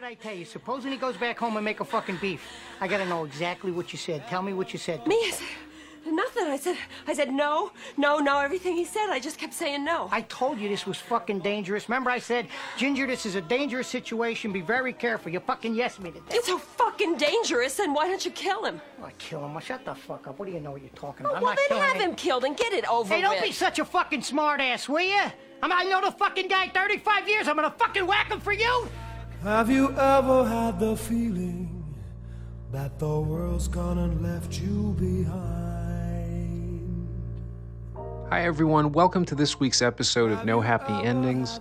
did I tell you? Supposing he goes back home and make a fucking beef. I gotta know exactly what you said. Tell me what you said. Me? I said, nothing. I said, I said no, no, no. Everything he said, I just kept saying no. I told you this was fucking dangerous. Remember I said, Ginger, this is a dangerous situation. Be very careful. You fucking yes me to death. It's so fucking dangerous, Then why don't you kill him? I kill him. Well, shut the fuck up. What do you know what you're talking Oh, about? well, I'm not then killing have him. killed and get it over Hey, don't with. be such a fucking smartass, will you? I mean, I know the fucking guy 35 years. I'm gonna fucking whack him for you. Have you ever had the feeling that the world's gone and left you behind? Hi, everyone. Welcome to this week's episode of No Happy Endings.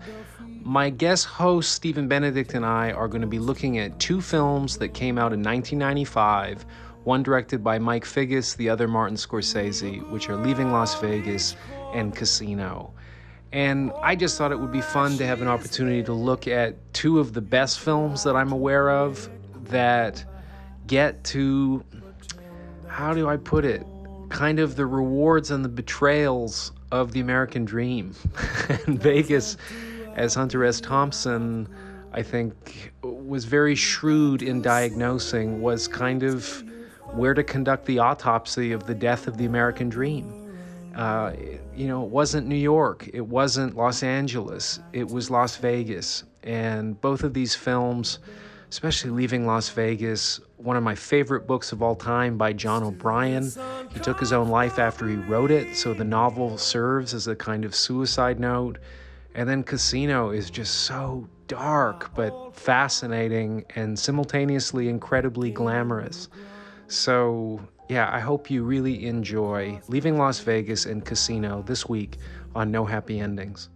My guest host, Stephen Benedict, and I are going to be looking at two films that came out in 1995, one directed by Mike Figgis, the other Martin Scorsese, which are Leaving Las Vegas and Casino. And I just thought it would be fun to have an opportunity to look at two of the best films that I'm aware of that get to, how do I put it? Kind of the rewards and the betrayals of the American dream. and Vegas, as Hunter S. Thompson, I think, was very shrewd in diagnosing, was kind of where to conduct the autopsy of the death of the American dream. Uh, you know, it wasn't New York, it wasn't Los Angeles, it was Las Vegas. And both of these films, especially Leaving Las Vegas, one of my favorite books of all time by John O'Brien. He took his own life after he wrote it, so the novel serves as a kind of suicide note. And then Casino is just so dark but fascinating and simultaneously incredibly glamorous. So, yeah, I hope you really enjoy Leaving Las Vegas and Casino this week on No Happy Endings.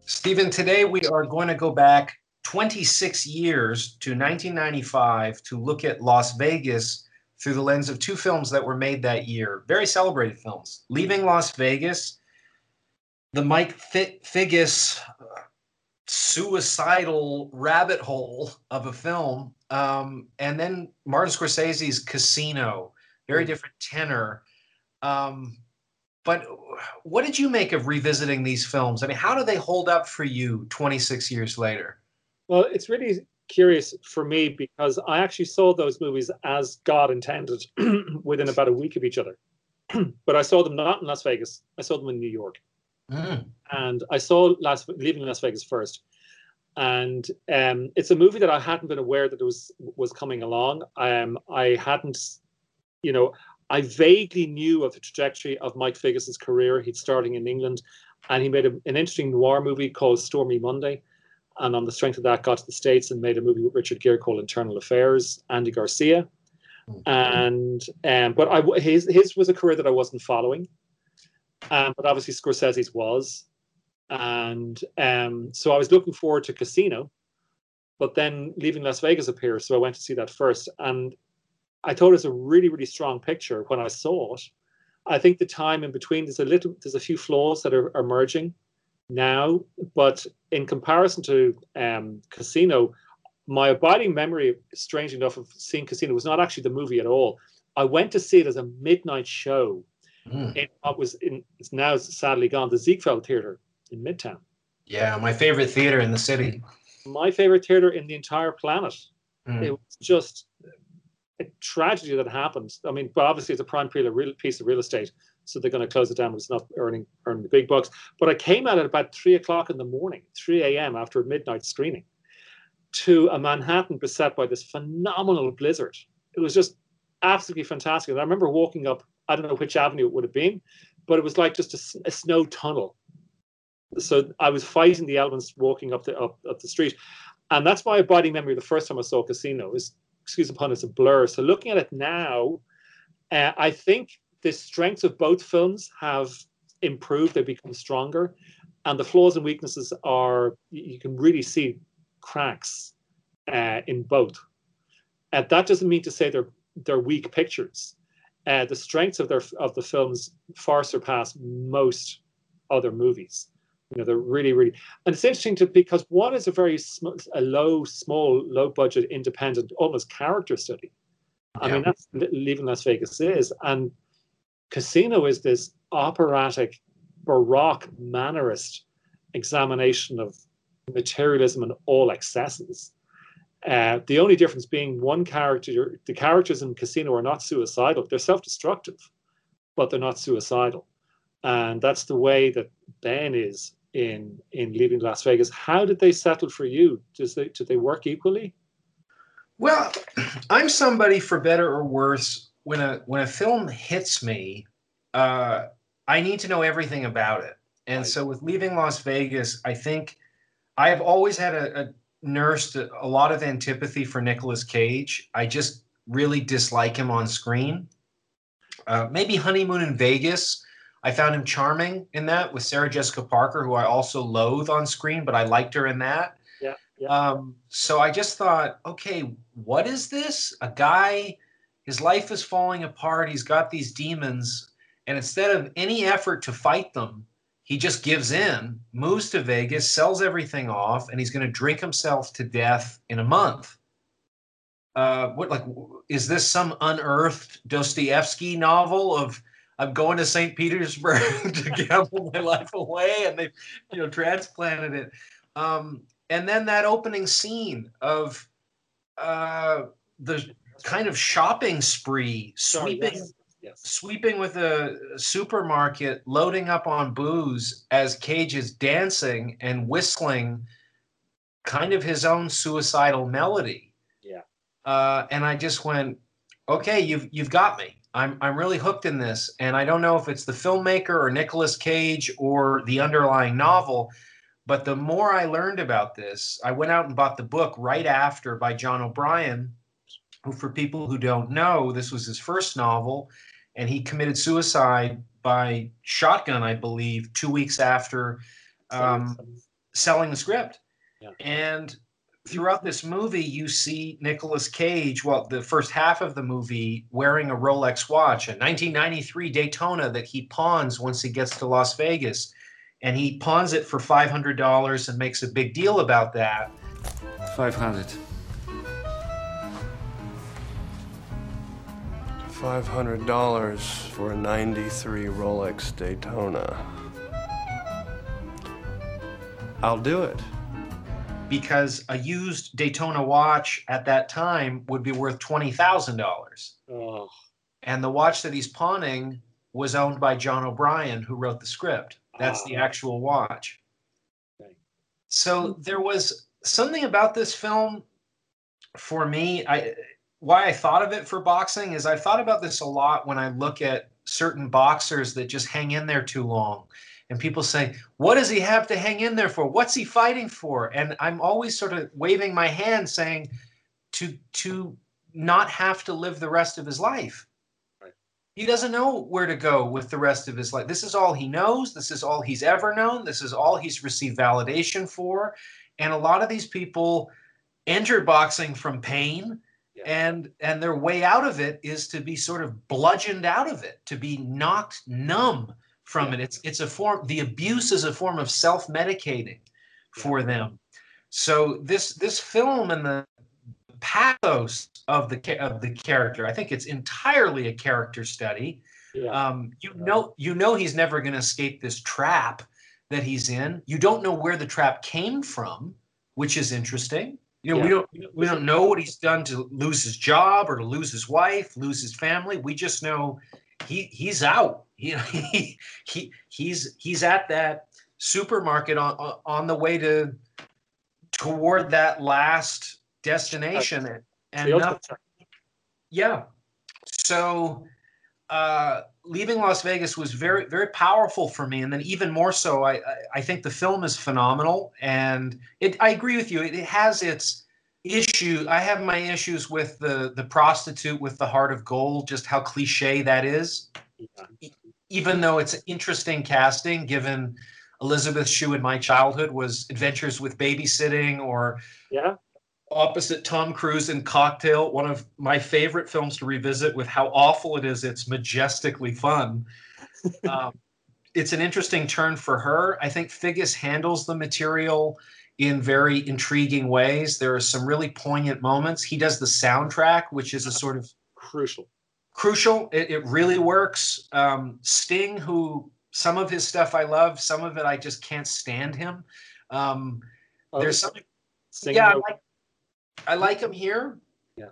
Stephen, today we are going to go back 26 years to 1995 to look at Las Vegas through the lens of two films that were made that year. Very celebrated films Leaving Las Vegas, the Mike Fi- Figgis uh, suicidal rabbit hole of a film, um, and then Martin Scorsese's Casino, very different tenor. Um, but what did you make of revisiting these films? I mean, how do they hold up for you 26 years later? Well, it's really curious for me because I actually saw those movies as God intended within about a week of each other. but I saw them not in Las Vegas. I saw them in New York. Mm. And I saw Las, Leaving Las Vegas first. And um, it's a movie that I hadn't been aware that it was was coming along. Um, I hadn't, you know, I vaguely knew of the trajectory of Mike Figgis's career. He'd starting in England, and he made a, an interesting noir movie called Stormy Monday. And on the strength of that got to the states and made a movie with richard gere called internal affairs andy garcia. And um, but i his his was a career that i wasn't following. Um, but obviously scorsese's was and um, so i was looking forward to casino but then leaving las vegas appears so i went to see that first and i thought it was a really really strong picture when i saw it i think the time in between there's a little there's a few flaws that are, emerging now, but in comparison to um, Casino, my abiding memory, strange enough, of seeing Casino was not actually the movie at all. I went to see it as a midnight show Mm. in what was in it's now sadly gone the Ziegfeld Theater in Midtown. Yeah, my favorite theater in the city. My favorite theater in the entire planet. Mm. It was just a tragedy that happened. I mean, but obviously it's a prime real piece of real estate, so they're going to close it down. It's not earning earning the big bucks. But I came out at about three o'clock in the morning, three a.m. after a midnight screening, to a Manhattan beset by this phenomenal blizzard. It was just absolutely fantastic. And I remember walking up. I don't know which avenue it would have been, but it was like just a snow tunnel. So I was fighting the elements walking up the up, up the street, and that's my abiding memory. The first time I saw Casino is excuse upon, it's a blur. So looking at it now, uh, I think the strengths of both films have improved. They've become stronger, and the flaws and weaknesses are you can really see cracks uh, in both. Uh, that doesn't mean to say they're they're weak pictures. Uh, the strengths of their of the films far surpass most other movies. You know, they're really, really, and it's interesting to because one is a very sm- a low, small, low budget, independent, almost character study. I mean, that's leaving Las Vegas is, and Casino is this operatic, baroque, mannerist examination of materialism and all excesses. Uh, the only difference being one character, the characters in Casino are not suicidal. They're self-destructive, but they're not suicidal, and that's the way that Ben is in in Leaving Las Vegas. How did they settle for you? Does they do they work equally? Well, I'm somebody for better or worse. When a when a film hits me, uh, I need to know everything about it. And Right. so with Leaving Las Vegas, I think I have always had a, a nursed a, a lot of antipathy for Nicolas Cage. I just really dislike him on screen. Uh, maybe Honeymoon in Vegas. I found him charming in that with Sarah Jessica Parker, who I also loathe on screen, but I liked her in that. Yeah, yeah. Um, so I just thought, okay, what is this? A guy, his life is falling apart. He's got these demons, and instead of any effort to fight them, he just gives in, moves to Vegas, sells everything off, and he's going to drink himself to death in a month. Uh, what like is this some unearthed Dostoevsky novel of I'm going to St. Petersburg to gamble my life away, and they, you know, transplanted it. Um, and then that opening scene of uh, the kind of shopping spree, sweeping yes, yes. sweeping with a supermarket, loading up on booze as Cage is dancing and whistling kind of his own suicidal melody. Yeah. Uh, and I just went, okay, you've you've got me. I'm I'm really hooked in this, and I don't know if it's the filmmaker or Nicolas Cage or the underlying novel. But the more I learned about this, I went out and bought the book right after by John O'Brien, who, for people who don't know, this was his first novel, and he committed suicide by shotgun, I believe, two weeks after um, selling the script. Yeah. And throughout this movie, you see Nicolas Cage, well, the first half of the movie, wearing a Rolex watch, a 1993 Daytona that he pawns once he gets to Las Vegas. And he pawns it for $500 and makes a big deal about that. 500. $500 for a 93 Rolex Daytona. I'll do it. Because a used Daytona watch at that time would be worth $20,000. Oh, And the watch that he's pawning was owned by John O'Brien, who wrote the script. That's the Ah. actual watch. Okay. So there was something about this film for me. I why I thought of it for boxing is I thought about this a lot when I look at certain boxers that just hang in there too long. And people say, What does he have to hang in there for? What's he fighting for? And I'm always sort of waving my hand saying to to not have to live the rest of his life. Right. He doesn't know where to go with the rest of his life. This is all he knows. This is all he's ever known. This is all he's received validation for. And a lot of these people enter boxing from pain Yeah. and and their way out of it is to be sort of bludgeoned out of it, to be knocked numb from it. It's it's a form the abuse is a form of self-medicating for them. So this this film and the pathos of the of the character, I think it's entirely a character study. yeah. Um, you know you know he's never going to escape this trap that he's in. You don't know where the trap came from, which is interesting. You know, we don't we don't know what he's done to lose his job or to lose his wife, lose his family. We just know he he's out. You know, he, he he's he's at that supermarket on on- the way to toward that last destination and, and nothing yeah. So uh, leaving Las Vegas was very, very powerful for me. And then even more so, I, I, I think the film is phenomenal. And it, I agree with you. It, it has its issue. I have my issues with the, the prostitute with the heart of gold, just how cliche that is. Yeah. Even though it's interesting casting, given Elizabeth Shue in my childhood was Adventures with Babysitting or yeah, opposite Tom Cruise in Cocktail, one of my favorite films to revisit with how awful it is. It's majestically fun. um, it's an interesting turn for her. I think Figgis handles the material in very intriguing ways. There are some really poignant moments. He does the soundtrack, which is a sort of crucial. crucial. It, it really works. Um, Sting, who some of his stuff I love, some of it I just can't stand him. Um, Oh, there's some singing yeah, I like, I like him here. Yeah.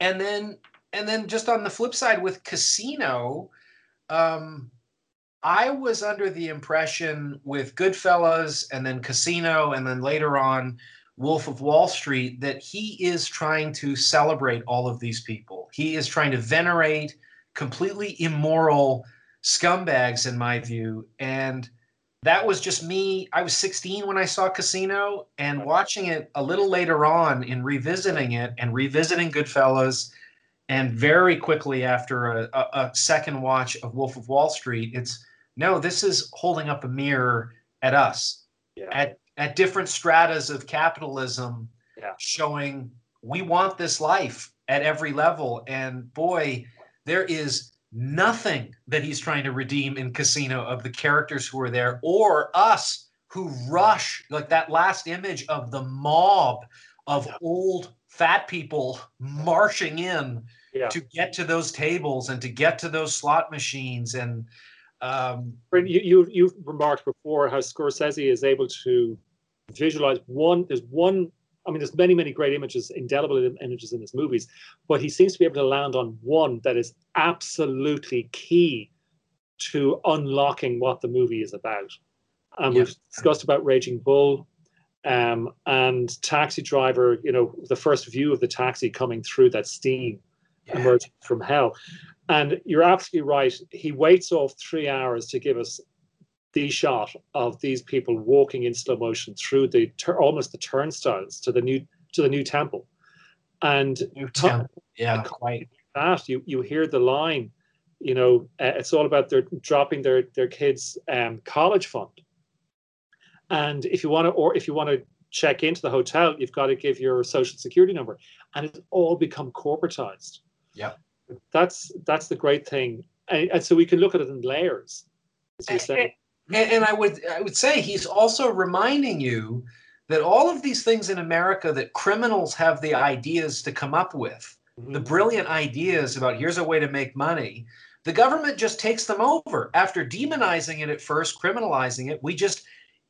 And then and then just on the flip side with Casino, um, I was under the impression with Goodfellas and then Casino and then later on Wolf of Wall Street that he is trying to celebrate all of these people. He is trying to venerate completely immoral scumbags in my view and that was just me. I was 16 when I saw Casino, and watching it a little later on in revisiting it and revisiting Goodfellas, and very quickly after a, a, a second watch of Wolf of Wall Street, it's no, this is holding up a mirror at us, Yeah. at at different stratas of capitalism, Yeah. showing we want this life at every level. And boy, there is nothing that he's trying to redeem in Casino of the characters who are there or us who rush like that last image of the mob of Yeah. old fat people marching in Yeah. to get to those tables and to get to those slot machines and um you, you you've remarked before how Scorsese is able to visualize one. There's one. I mean, there's many, many great images, indelible images in his movies, but he seems to be able to land on one that is absolutely key to unlocking what the movie is about. And Yeah. we've discussed about Raging Bull um, and Taxi Driver. You know, the first view of the taxi coming through that steam emerging from hell. And you're absolutely right. He waits off three hours to give us the shot of these people walking in slow motion through the tur- almost the turnstiles to the new to the new temple. And new temple. yeah quite that you you hear the line, you know, uh, it's all about their dropping their their kids' um, college fund. And if you want to, or if you want to check into the hotel, you've got to give your social security number, and it's all become corporatized. Yeah. That's that's the great thing, and, and so we can look at it in layers. As you say, And, and I would I would say he's also reminding you that all of these things in America that criminals have the ideas to come up with, mm-hmm. the brilliant ideas about here's a way to make money, the government just takes them over. After demonizing it at first, criminalizing it, we just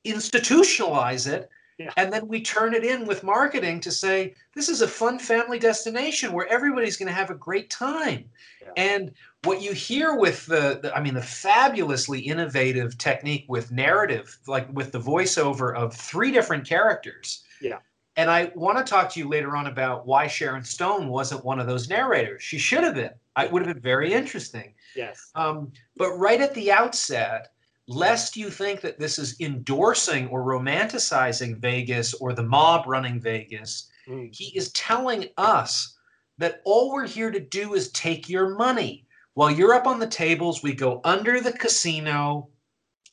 institutionalize it. Yeah. And then we turn it in with marketing to say, this is a fun family destination where everybody's going to have a great time. Yeah. And what you hear with the, the, I mean, the fabulously innovative technique with narrative, like with the voiceover of three different characters. Yeah. And I want to talk to you later on about why Sharon Stone wasn't one of those narrators. She should have been. It would have been very interesting. yes, Um, but right at the outset, lest you think that this is endorsing or romanticizing Vegas or the mob running Vegas, Mm. he is telling us that all we're here to do is take your money. While you're up on the tables, we go under the casino.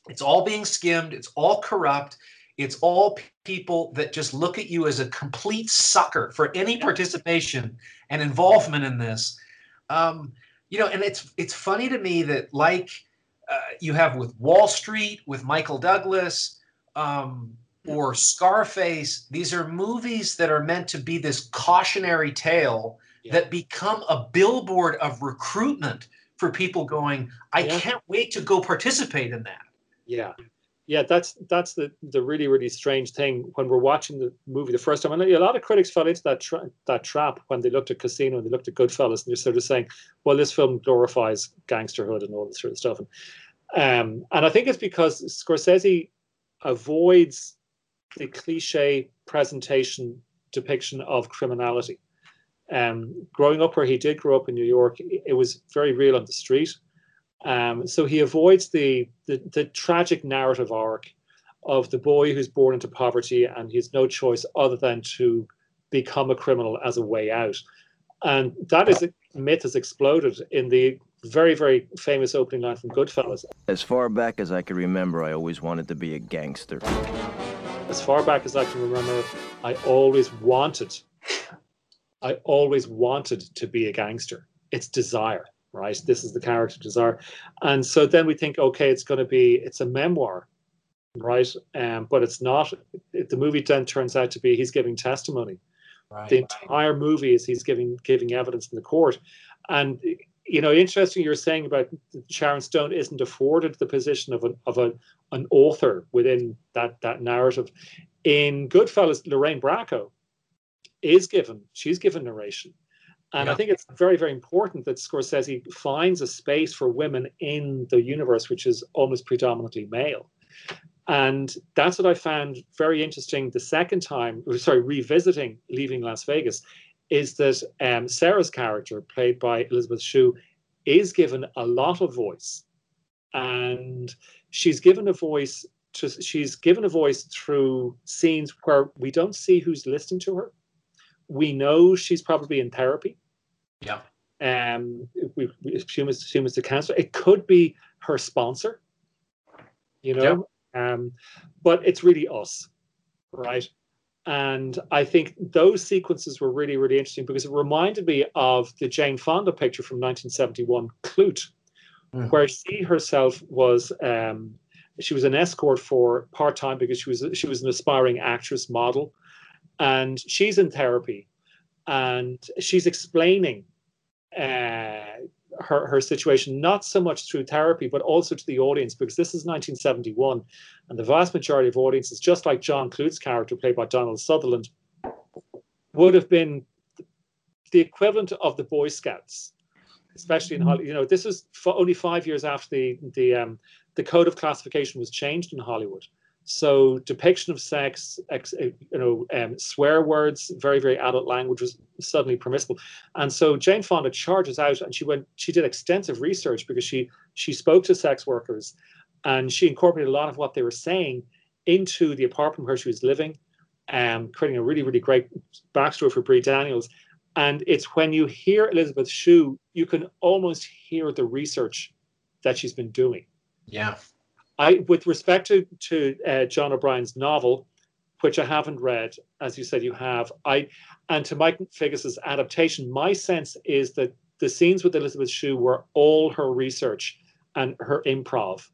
It's all being skimmed, it's all corrupt. It's all people that just look at you as a complete sucker for any participation and involvement in this. Um, you know, and it's it's funny to me that like uh, you have with Wall Street, with Michael Douglas, um, or Scarface, these are movies that are meant to be this cautionary tale Yeah. that become a billboard of recruitment for people going, I Yeah. can't wait to go participate in that. yeah, yeah. That's that's the the really really strange thing when we're watching the movie the first time. And a lot of critics fell into that tra- that trap when they looked at Casino and they looked at Goodfellas and they're sort of saying, well, this film glorifies gangsterhood and all this sort of stuff. And um, and I think it's because Scorsese avoids the cliche presentation depiction of criminality. Um, growing up where he did grow up in New York, it, it was very real on the street. Um, so he avoids the, the the tragic narrative arc of the boy who's born into poverty and he has no choice other than to become a criminal as a way out. And that is a myth has exploded in the very, very famous opening line from Goodfellas. As far back as I can remember, I always wanted to be a gangster. As far back as I can remember, I always wanted, I always wanted to be a gangster. It's desire, right? This is the character desire. And so then we think, okay, it's going to be, it's a memoir, right? Um, but it's not. The movie then turns out to be he's giving testimony. Right. the entire movie is he's giving giving evidence in the court and you know, interesting you're saying about Sharon Stone isn't afforded the position of an of a an author within that that narrative. In Goodfellas, Lorraine Bracco is given she's given narration, and I think it's very very important that Scorsese finds a space for women in the universe, which is almost predominantly male. And that's what I found very interesting the second time, sorry, revisiting Leaving Las Vegas, is that um, Sarah's character, played by Elizabeth Shue, is given a lot of voice. And she's given a voice to she's given a voice through scenes where we don't see who's listening to her. We know she's probably in therapy. Yeah. Um, we, we assume it's, assume it's the counselor. It could be her sponsor, you know. Um, but it's really us, right? And I think those sequences were really, really interesting because it reminded me of the Jane Fonda picture from 1971, Klute, Mm. where she herself was um, she was an escort for part time because she was she was an aspiring actress model, and she's in therapy, and she's explaining uh, her her situation not so much through therapy but also to the audience because this is 1971, and the vast majority of audiences, just like John Klute's character played by Donald Sutherland, would have been the equivalent of the Boy Scouts, especially in Hollywood. You know, this was for only five years after the the um, the code of classification was changed in Hollywood. So depiction of sex, ex, uh, you know, um, swear words, very very adult language was suddenly permissible, and so Jane Fonda charges out, and she went. She did extensive research because she she spoke to sex workers, and she incorporated a lot of what they were saying into the apartment where she was living, um, creating a really really great backstory for Bree Daniels. And it's when you hear Elizabeth Shue, you can almost hear the research that she's been doing. Yeah. I, with respect to to uh, John O'Brien's novel, which I haven't read, as you said you have, I and to Mike Figgis's adaptation, my sense is that the scenes with Elizabeth Shue were all her research and her improv,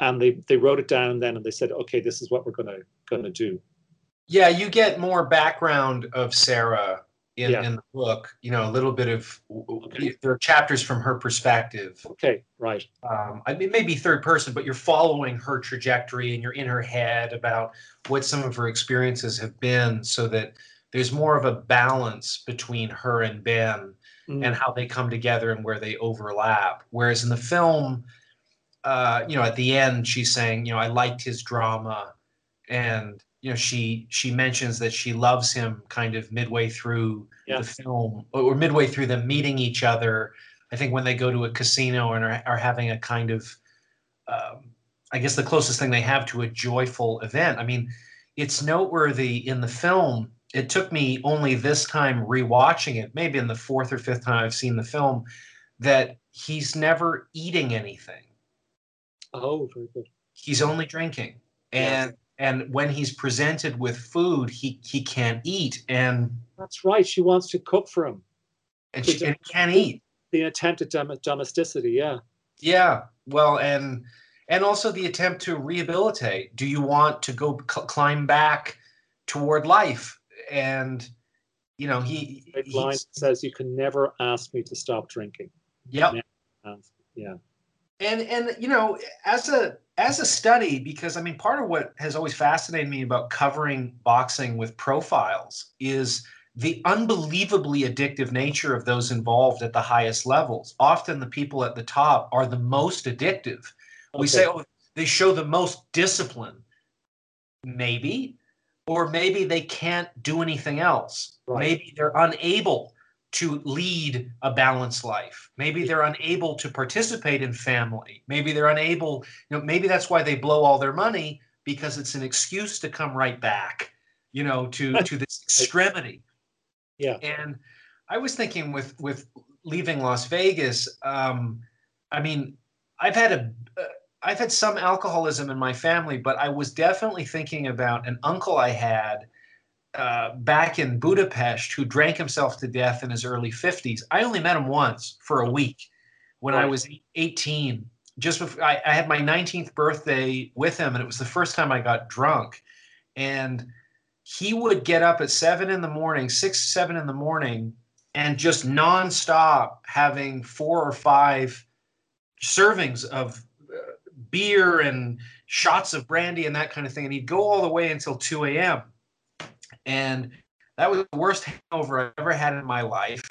and they they wrote it down then and they said, okay, this is what we're gonna gonna do. Yeah, you get more background of Sarah in, Yeah. in the book. You know, a little bit of Okay. there are chapters from her perspective. Okay, right. Um, I mean, maybe third person, but you're following her trajectory and you're in her head about what some of her experiences have been, so that there's more of a balance between her and Ben Mm. and how they come together and where they overlap. Whereas in the film, uh, you know, at the end, she's saying, you know, I liked his drama, and you know, she she mentions that she loves him kind of midway through Yeah. the film, or midway through them meeting each other. I think when they go to a casino and are, are having a kind of, um, I guess the closest thing they have to a joyful event. I mean, it's noteworthy in the film. It took me only this time rewatching it, maybe in the fourth or fifth time I've seen the film, that he's never eating anything. Oh, very good. He's only drinking. And and when he's presented with food, he he can't eat and That's right. She wants to cook for him. and, she, and he can't eat. The attempted dom- domesticity. Yeah. Yeah. Well, and and also the attempt to rehabilitate. Do you want to go cl- climb back toward life? And you know, he, line says, "You can never ask me to stop drinking." Yep. Yeah. And and you know as a as a study because i mean part of what has always fascinated me about covering boxing with profiles is the unbelievably addictive nature of those involved at the highest levels. Often the people at the top are the most addictive. We say oh they show the most discipline. Maybe. Or maybe they can't do anything else. Right. maybe they're unable to lead a balanced life. Maybe they're unable to participate in family. Maybe they're unable, you know, maybe that's why they blow all their money because it's an excuse to come right back, you know, to to this extremity. Yeah. And I was thinking with with leaving Las Vegas, um, I mean, I've had a uh, I've had some alcoholism in my family, but I was definitely thinking about an uncle I had uh, back in Budapest who drank himself to death in his early 50s. I only met him once for a week when I was 18. Just before I, I had my 19th birthday with him, and it was the first time I got drunk. And he would get up at seven in the morning, six, seven in the morning, and just nonstop having four or five servings of uh, beer and shots of brandy and that kind of thing. And he'd go all the way until 2 a.m. And that was the worst hangover I've ever had in my life.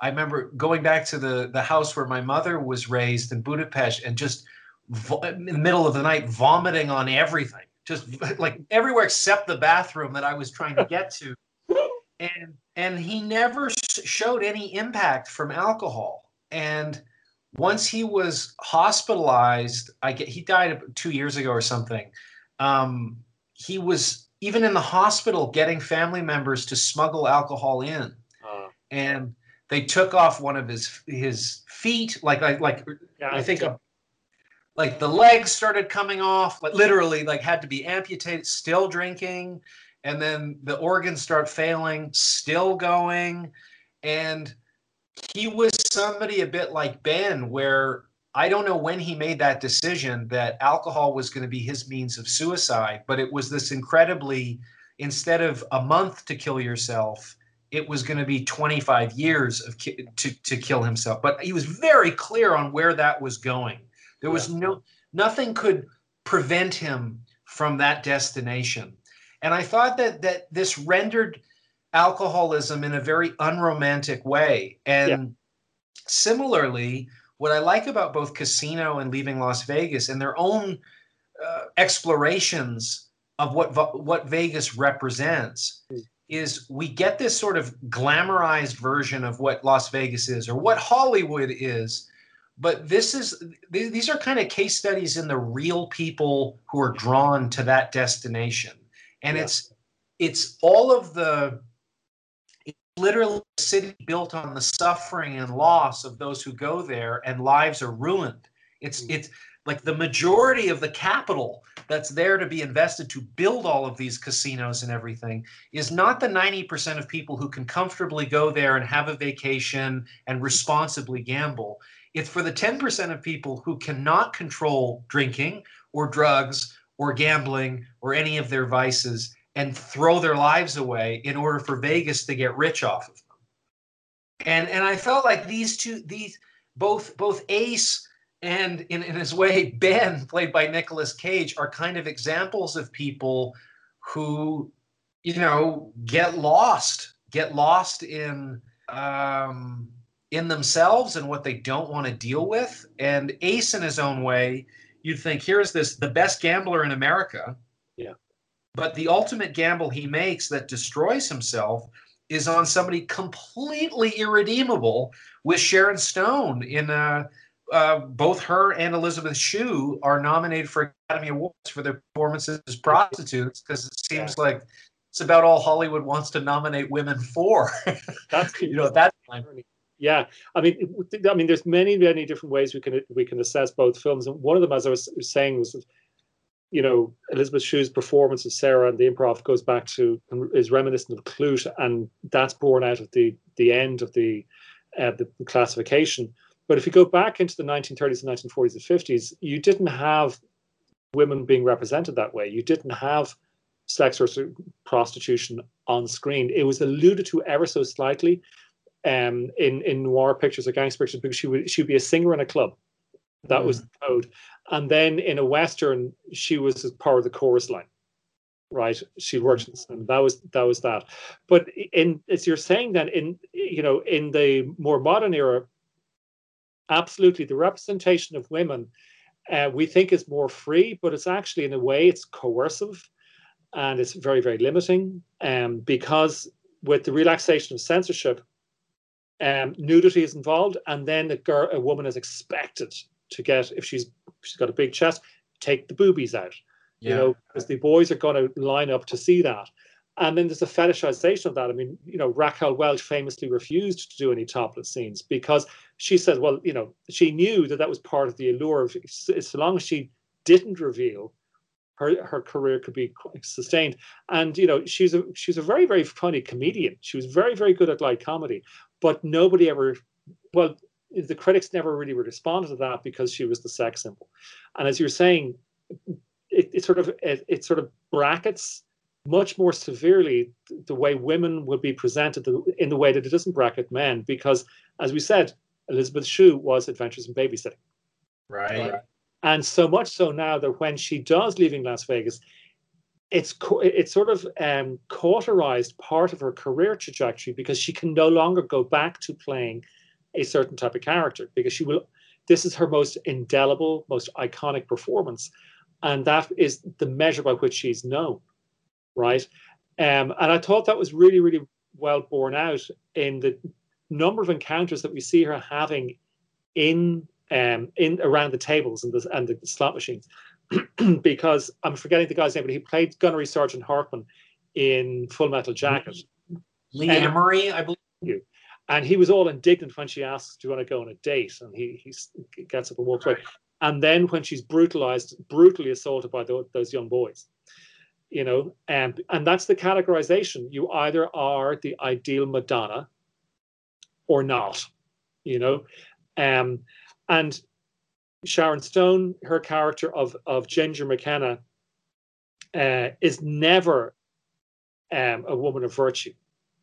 I remember going back to the, the house where my mother was raised in Budapest and just vo- in the middle of the night vomiting on everything, just like everywhere except the bathroom that I was trying to get to. And and he never showed any impact from alcohol. And once he was hospitalized, I get he died two years ago or something. Um, he was even in the hospital getting family members to smuggle alcohol in, uh, and they took off one of his his feet, like like like yeah, I think a, like the legs started coming off, like literally like had to be amputated. Still drinking, and then the organs start failing, still going, and he was somebody a bit like Ben, where I don't know when he made that decision that alcohol was going to be his means of suicide, but it was this incredibly, instead of a month to kill yourself, it was going to be 25 years of ki- to, to kill himself. But he was very clear on where that was going. There was yeah. no, nothing could prevent him from that destination. And I thought that that this rendered alcoholism in a very unromantic way. And yeah. similarly, what I like about both Casino and Leaving Las Vegas and their own uh, explorations of what what Vegas represents mm. is we get this sort of glamorized version of what Las Vegas is or what Hollywood is. But this is these are kind of case studies in the real people who are drawn to that destination and yeah. it's it's all of the literally a city built on the suffering and loss of those who go there and lives are ruined it's mm-hmm. it's like the majority of the capital that's there to be invested to build all of these casinos and everything is not the 90% of people who can comfortably go there and have a vacation and responsibly gamble it's for the 10% of people who cannot control drinking or drugs or gambling or any of their vices and throw their lives away in order for Vegas to get rich off of them. And and I felt like these two these both both Ace and in, in his way Ben played by Nicolas Cage are kind of examples of people who you know get lost get lost in um in themselves and what they don't want to deal with and Ace in his own way you'd think here's this the best gambler in America. Yeah. But the ultimate gamble he makes that destroys himself is on somebody completely irredeemable with Sharon Stone in uh, uh, both her and Elizabeth Shue are nominated for Academy Awards for their performances as prostitutes because it seems like it's about all Hollywood wants to nominate women for. That's you know that. Yeah, I mean, I mean, there's many, many different ways we can we can assess both films, and one of them, as I was saying, was, you know, Elizabeth Shue's performance of Sarah and the improv goes back to is reminiscent of Klute, and that's born out of the the end of the uh, the classification. But if you go back into the 1930s and 1940s and 50s, you didn't have women being represented that way. You didn't have sex or prostitution on screen. It was alluded to ever so slightly um, in in noir pictures or gangster pictures because she would she would be a singer in a club. That mm. was the code. And then in a western, she was part of the chorus line. Right, she worked in that was that was that. But in as you're saying that in you know in the more modern era, absolutely the representation of women uh, we think is more free, but it's actually in a way it's coercive and it's very very limiting. Um, because with the relaxation of censorship, um, nudity is involved, and then a girl, a woman is expected to get if she's she's got a big chest, take the boobies out. Yeah. You know, because the boys are going to line up to see that. And then there's a fetishization of that. I mean, you know, Raquel Welch famously refused to do any topless scenes because she said, well, you know, she knew that that was part of the allure of so long as she didn't reveal her her career could be sustained. And you know, she's a she's a very very funny comedian. She was very very good at light comedy, but nobody ever, well, the critics never really responded to that because she was the sex symbol. And as you're saying, it, it sort of it, it sort of brackets much more severely the way women would be presented in the way that it doesn't bracket men because as we said elizabeth shue was adventures in babysitting. Right. And so much so now that when she does leaving las vegas it's it's sort of um, cauterized part of her career trajectory because she can no longer go back to playing a certain type of character because she will this is her most indelible most iconic performance. And that is the measure by which she's known right? Um, and i thought that was really really well borne out in the number of encounters that we see her having in um, in around the tables and the and the slot machines. Because i'm forgetting the guy's name but he played gunnery sergeant hartman in full metal jacket. Lee Ermey i believe. You and he was all indignant when she asks, "Do you want to go on a date?" And he he gets up and walks away. And then when she's brutalized, brutally assaulted by the, those young boys, you know, and and that's the categorization. You either are the ideal Madonna, or not, you know, um, and Sharon Stone, her character of of Ginger McKenna, uh, is never um, a woman of virtue.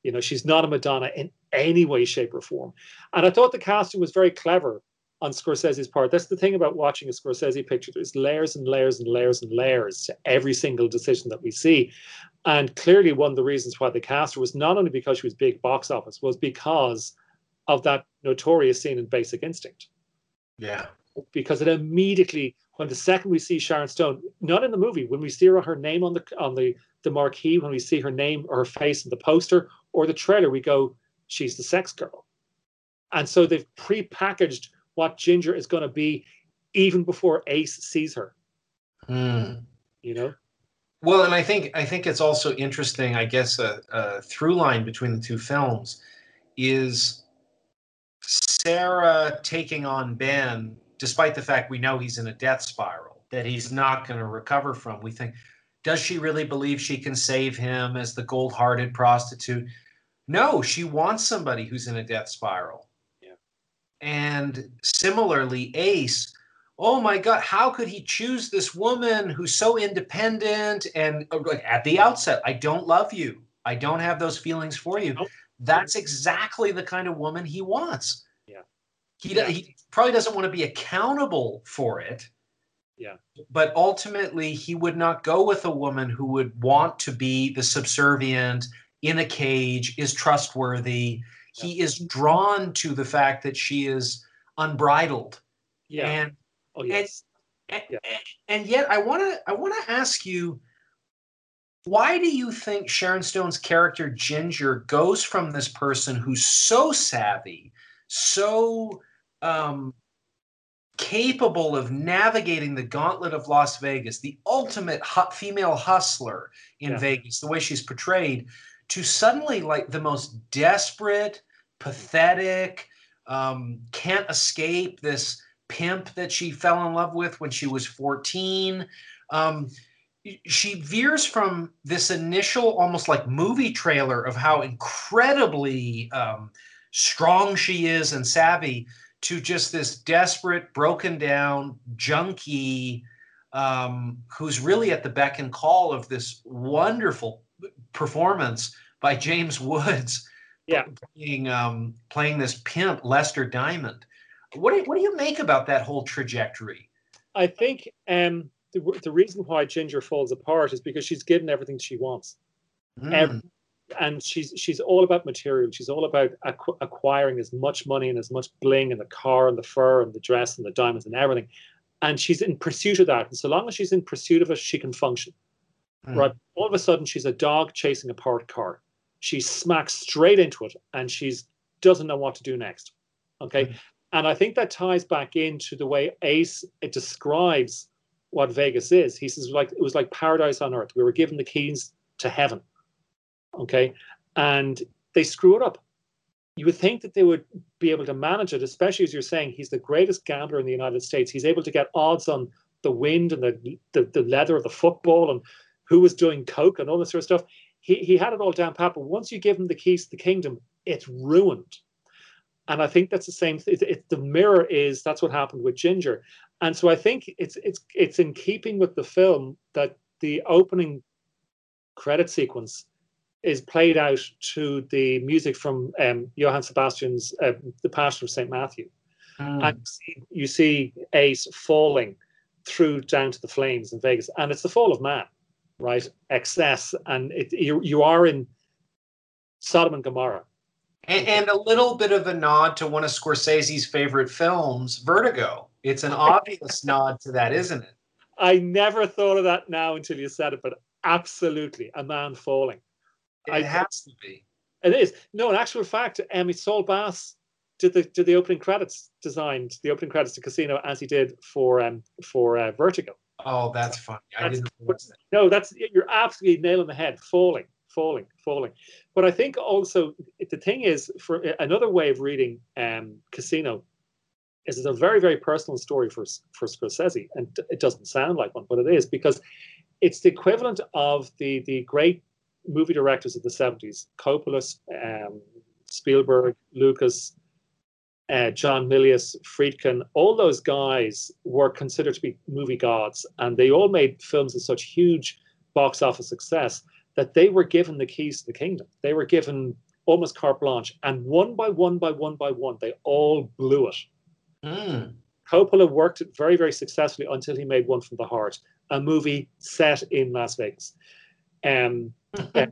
You know, she's not a Madonna in any way, shape, or form. And I thought the casting was very clever on Scorsese's part. That's the thing about watching a Scorsese picture. There's layers and layers and layers and layers to every single decision that we see. And clearly, one of the reasons why the cast was not only because she was big box office, was because of that notorious scene in Basic Instinct. Yeah. Because it immediately, when the second we see Sharon Stone, not in the movie, when we see her, her name on the on the the marquee, when we see her name or her face in the poster or the trailer, we go, she's the sex girl. And so they've pre-packaged what Ginger is going to be even before Ace sees her. Mm. You know? Well, and I think I think it's also interesting. I guess a, a through line between the two films is Sarah taking on Ben, despite the fact we know he's in a death spiral that he's not going to recover from. We think, does she really believe she can save him as the gold-hearted prostitute? No, she wants somebody who's in a death spiral. Yeah. And similarly, Ace, oh my God, how could he choose this woman who's so independent and uh, like at the outset, I don't love you. I don't have those feelings for you. Nope. That's exactly the kind of woman he wants. Yeah. He, Yeah. he probably doesn't want to be accountable for it. Yeah. But ultimately, he would not go with a woman who would want to be the subservient, in a cage, is trustworthy. He is drawn to the fact that she is unbridled. Yeah. And oh yes. and, Yeah. and yet I want to I want to ask you why do you think Sharon Stone's character Ginger goes from this person who's so savvy, so um, capable of navigating the gauntlet of Las Vegas, the ultimate hu- female hustler in Yeah. Vegas, the way she's portrayed, to suddenly like the most desperate, pathetic, um, can't escape this pimp that she fell in love with when she was 14. Um, she veers from this initial almost like movie trailer of how incredibly um, strong she is and savvy to just this desperate, broken down junkie um, who's really at the beck and call of this wonderful performance by James Woods. Yeah. Playing, um, playing this pimp, Lester Diamond. What do, what do you make about that whole trajectory? I think um, the, the reason why Ginger falls apart is because she's given everything she wants. Mm, Ev- and she's she's all about material. She's all about acqu- acquiring as much money and as much bling and the car and the fur and the dress and the diamonds and everything. And she's in pursuit of that. And so long as she's in pursuit of it, she can function. Mm. Right. All of a sudden, she's a dog chasing a parked car. She smacks straight into it, and she's doesn't know what to do next. Okay. Mhm. And I think that ties back into the way Ace it describes what Vegas is. He says like it was like paradise on earth. We were given the keys to heaven. Okay. And they screw it up. You would think that they would be able to manage it, especially as you're saying, he's the greatest gambler in the United States. He's able to get odds on the wind and the the, the leather of the football and who was doing coke and all this sort of stuff. He he had it all down pat, but once you give him the keys to the kingdom, it's ruined. And I think that's the same. It, it, the mirror is that's what happened with Ginger, and so I think it's it's it's in keeping with the film that the opening credit sequence is played out to the music from um, Johann Sebastian's uh, The Passion of St. Matthew. Hmm. And you see, you see Ace falling through down to the flames in Vegas. And it's the fall of man, right? Excess. And it, you, you are in Sodom and Gomorrah. And, and a little bit of a nod to one of Scorsese's favorite films, Vertigo. It's an obvious nod to that, isn't it? I never thought of that now until you said it, but absolutely, a man falling. It I- has to be. It is. No, in actual fact, um, Saul Bass did the did the opening credits, designed the opening credits to Casino as he did for um for uh, Vertigo. Oh, that's funny. I That's- didn't realize that. No, that's you're absolutely nailing the head. Falling, falling, falling. But I think also the thing is for another way of reading um, Casino is it's a very very personal story for for Scorsese, and it doesn't sound like one, but it is because it's the equivalent of the the great movie directors of the seventies: Coppola, um, Spielberg, Lucas. Uh, John Milius, Friedkin, all those guys were considered to be movie gods, and they all made films of such huge box office success that they were given the keys to the kingdom. They were given almost carte blanche, and one by one by one by one, they all blew it. Hmm. Coppola worked it very, very successfully until he made One from the Heart, a movie set in Las Vegas. Um, uh,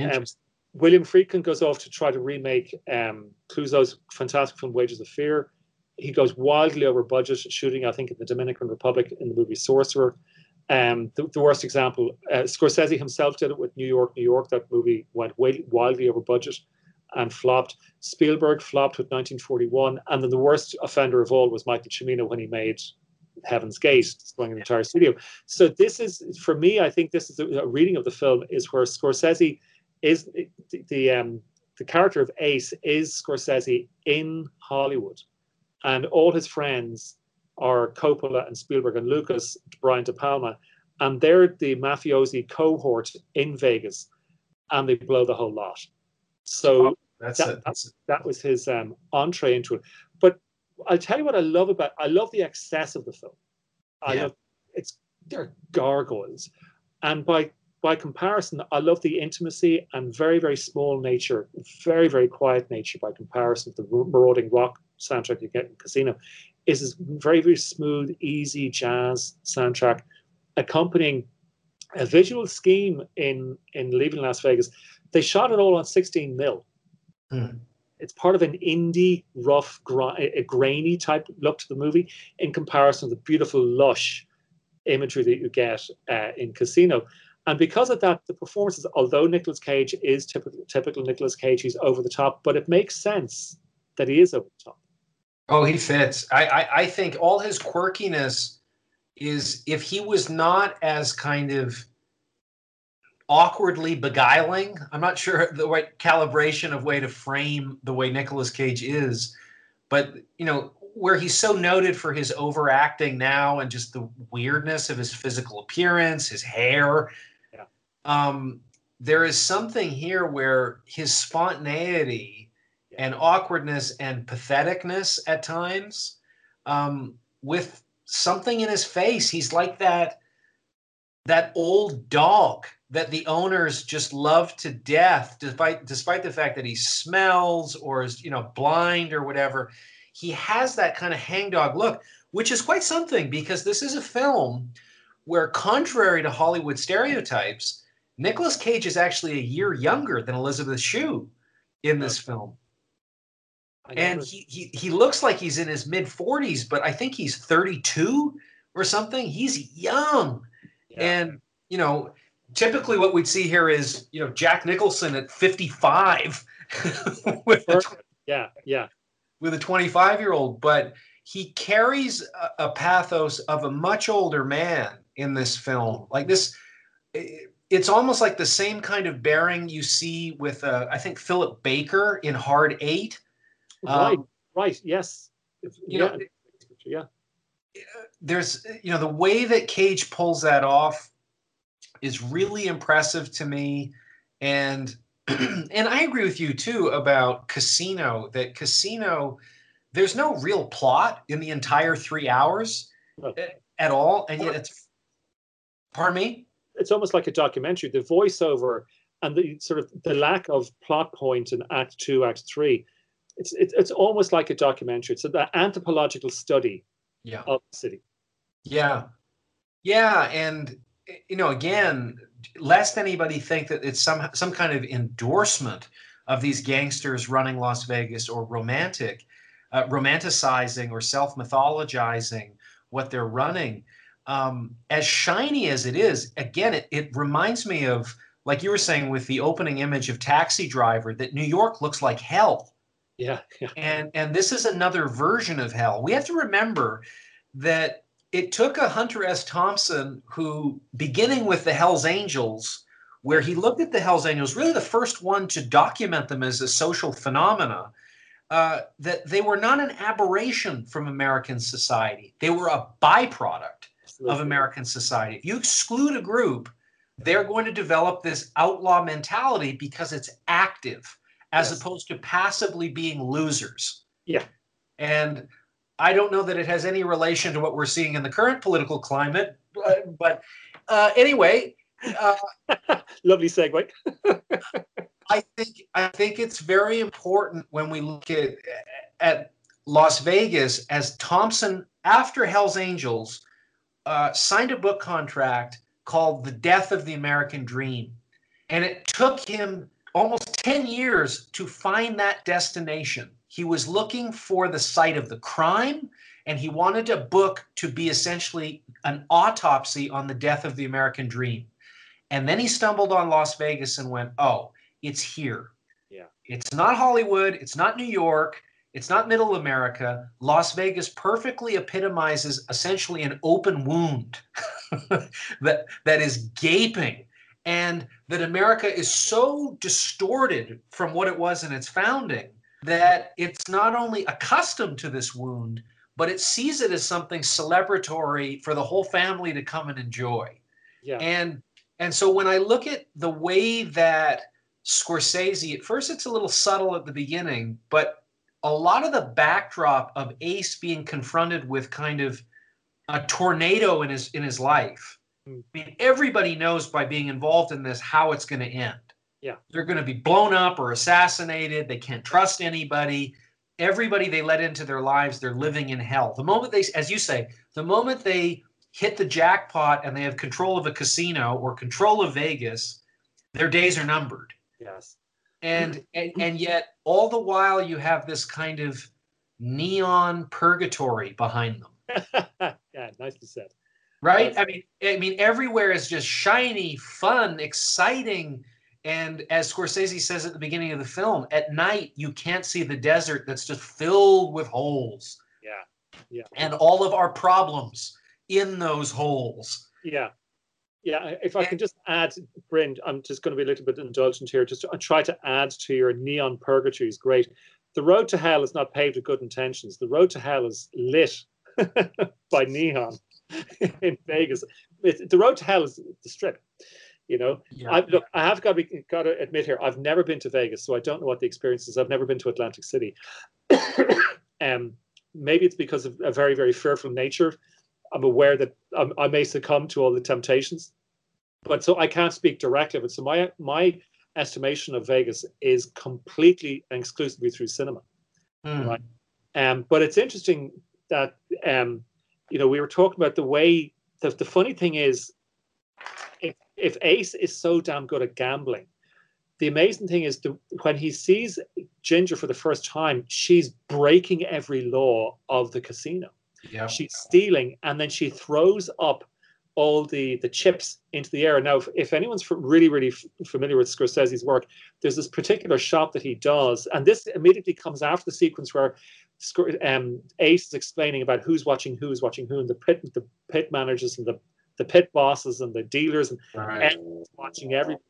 um. William Friedkin goes off to try to remake um, Clouzot's fantastic film Wages of Fear. He goes wildly over budget, shooting, I think, in the Dominican Republic in the movie Sorcerer. Um, the, the worst example, uh, Scorsese himself did it with New York, New York. That movie went way, wildly over budget and flopped. Spielberg flopped with 1941. And then the worst offender of all was Michael Cimino when he made Heaven's Gate, destroying an entire studio. So this is, for me, I think this is a, a reading of the film is where Scorsese is the, the um the character of Ace is Scorsese in Hollywood, and all his friends are Coppola and Spielberg and Lucas, Brian De Palma, and they're the mafiosi cohort in Vegas, and they blow the whole lot. So That's that, a, that was his um, entree into it. But I'll tell you what I love about I love the excess of the film. I Yeah. love it's they're gargoyles, and by by comparison, I love the intimacy and very very small nature, very very quiet nature by comparison to the marauding rock soundtrack you get in Casino. Is this very very smooth, easy jazz soundtrack, accompanying a visual scheme in in Leaving Las Vegas. They shot it all on 16 mil it's part of an indie, rough, a grainy type look to the movie in comparison to the beautiful, lush imagery that you get uh, in Casino. And because of that, the performances, although Nicolas Cage is typical, typical Nicolas Cage, he's over the top, but it makes sense that he is over the top. oh, he fits. I, I I think all his quirkiness is if he was not as kind of awkwardly beguiling. I'm not sure the right calibration of way to frame the way Nicolas Cage is, but you know where he's so noted for his overacting now and just the weirdness of his physical appearance, his hair. Um, there is something here where his spontaneity and awkwardness and patheticness at times, um, with something in his face, he's like that that old dog that the owners just love to death, despite despite the fact that he smells or is you know blind or whatever. He has that kind of hangdog look, which is quite something because this is a film where, contrary to Hollywood stereotypes, Nicolas Cage is actually a year younger than Elizabeth Shue in this film. And he, he he looks like he's in his mid 40s, but I think he's 32 or something. He's young. Yeah. And, you know, typically what we'd see here is, you know, Jack Nicholson at 55 with, a, yeah, yeah. with a 25 year old, but he carries a, a pathos of a much older man in this film. Like this, i- it's almost like the same kind of bearing you see with, uh, I think, Philip Baker in Hard Eight. right, Um, right, yes. If- you yeah, know, yeah. there's you know the way that Cage pulls that off is really impressive to me and and I agree with you too about Casino that Casino there's no real plot in the entire 3 hours No. eh, at all and yet it's pardon me it's almost like a documentary. The voiceover and the sort of the lack of plot point in Act Two, Act Three, it's it's, it's almost like a documentary. It's an anthropological study Yeah. of the city. Yeah. Yeah. And, you know, again, lest anybody think that it's some some kind of endorsement of these gangsters running Las Vegas or romantic, uh, romanticizing or self mythologizing what they're running. Um, as shiny as it is, again, it, it reminds me of, like you were saying with the opening image of Taxi Driver, that New York looks like hell Yeah, yeah, and and this is another version of hell. We have to remember that it took a Hunter S. Thompson who, beginning with the Hell's Angels, where he looked at the Hell's Angels, really the first one to document them as a social phenomena, uh, that they were not an aberration from American society. They were a byproduct absolutely. of American society. If you exclude a group, they're going to develop this outlaw mentality because it's active as Yes. opposed to passively being losers. Yeah. And I don't know that it has any relation to what we're seeing in the current political climate, but, but uh, anyway, uh, Lovely segue. I think I think it's very important when we look at at Las Vegas as Thompson after Hell's Angels uh, signed a book contract called "The Death of the American Dream," and it took him almost ten years to find that destination. He was looking for the site of the crime, and he wanted a book to be essentially an autopsy on the death of the American dream. And then he stumbled on Las Vegas and went, "Oh." it's here. Yeah. It's not Hollywood. It's not New York. It's not middle America. Las Vegas perfectly epitomizes essentially an open wound that, that is gaping. And that America is so distorted from what it was in its founding that it's not only accustomed to this wound, but it sees it as something celebratory for the whole family to come and enjoy. Yeah, And and so when I look at the way that Scorsese, at first it's a little subtle at the beginning, but a lot of the backdrop of Ace being confronted with kind of a tornado in his in his life. Hmm. I mean, everybody knows by being involved in this how it's going to end. Yeah. They're going to be blown up or assassinated. They can't trust anybody. Everybody they let into their lives, they're living in hell. The moment they, as you say, the moment they hit the jackpot and they have control of a casino or control of Vegas, their days are numbered yes, and and, and yet all the while you have this kind of neon purgatory behind them yeah. Nicely said. right i mean i mean everywhere is just shiny fun exciting and as scorsese says at the beginning of the film at night you can't see the desert that's just filled with holes Yeah, yeah. and all of our problems in those holes Yeah. Yeah. If I can just add, Bryn, I'm just going to be a little bit indulgent here. Just to, try to add to your neon purgatory is great. The road to hell is not paved with good intentions. The road to hell is lit by neon in Vegas. The road to hell is the strip. You know, yeah I, look, I have got to, be, got to admit here, I've never been to Vegas, so I don't know what the experience is. I've never been to Atlantic City. um, maybe it's because of a very, very fearful nature. I'm aware that I'm, I may succumb to all the temptations, but so I can't speak directly of it. So my my estimation of Vegas is completely and exclusively through cinema. Hmm. right. Um, but it's interesting that um, you know we were talking about the way. The, the funny thing is, if if Ace is so damn good at gambling, the amazing thing is the, when he sees Ginger for the first time, she's breaking every law of the casino yeah she's stealing and then she throws up all the the chips into the air now if, if anyone's really really f- familiar with scorsese's work there's this particular shot that he does and this immediately comes after the sequence where um, ace is explaining about who's watching who's watching who and the pit the pit managers and the the pit bosses and the dealers and right. everyone's watching everybody.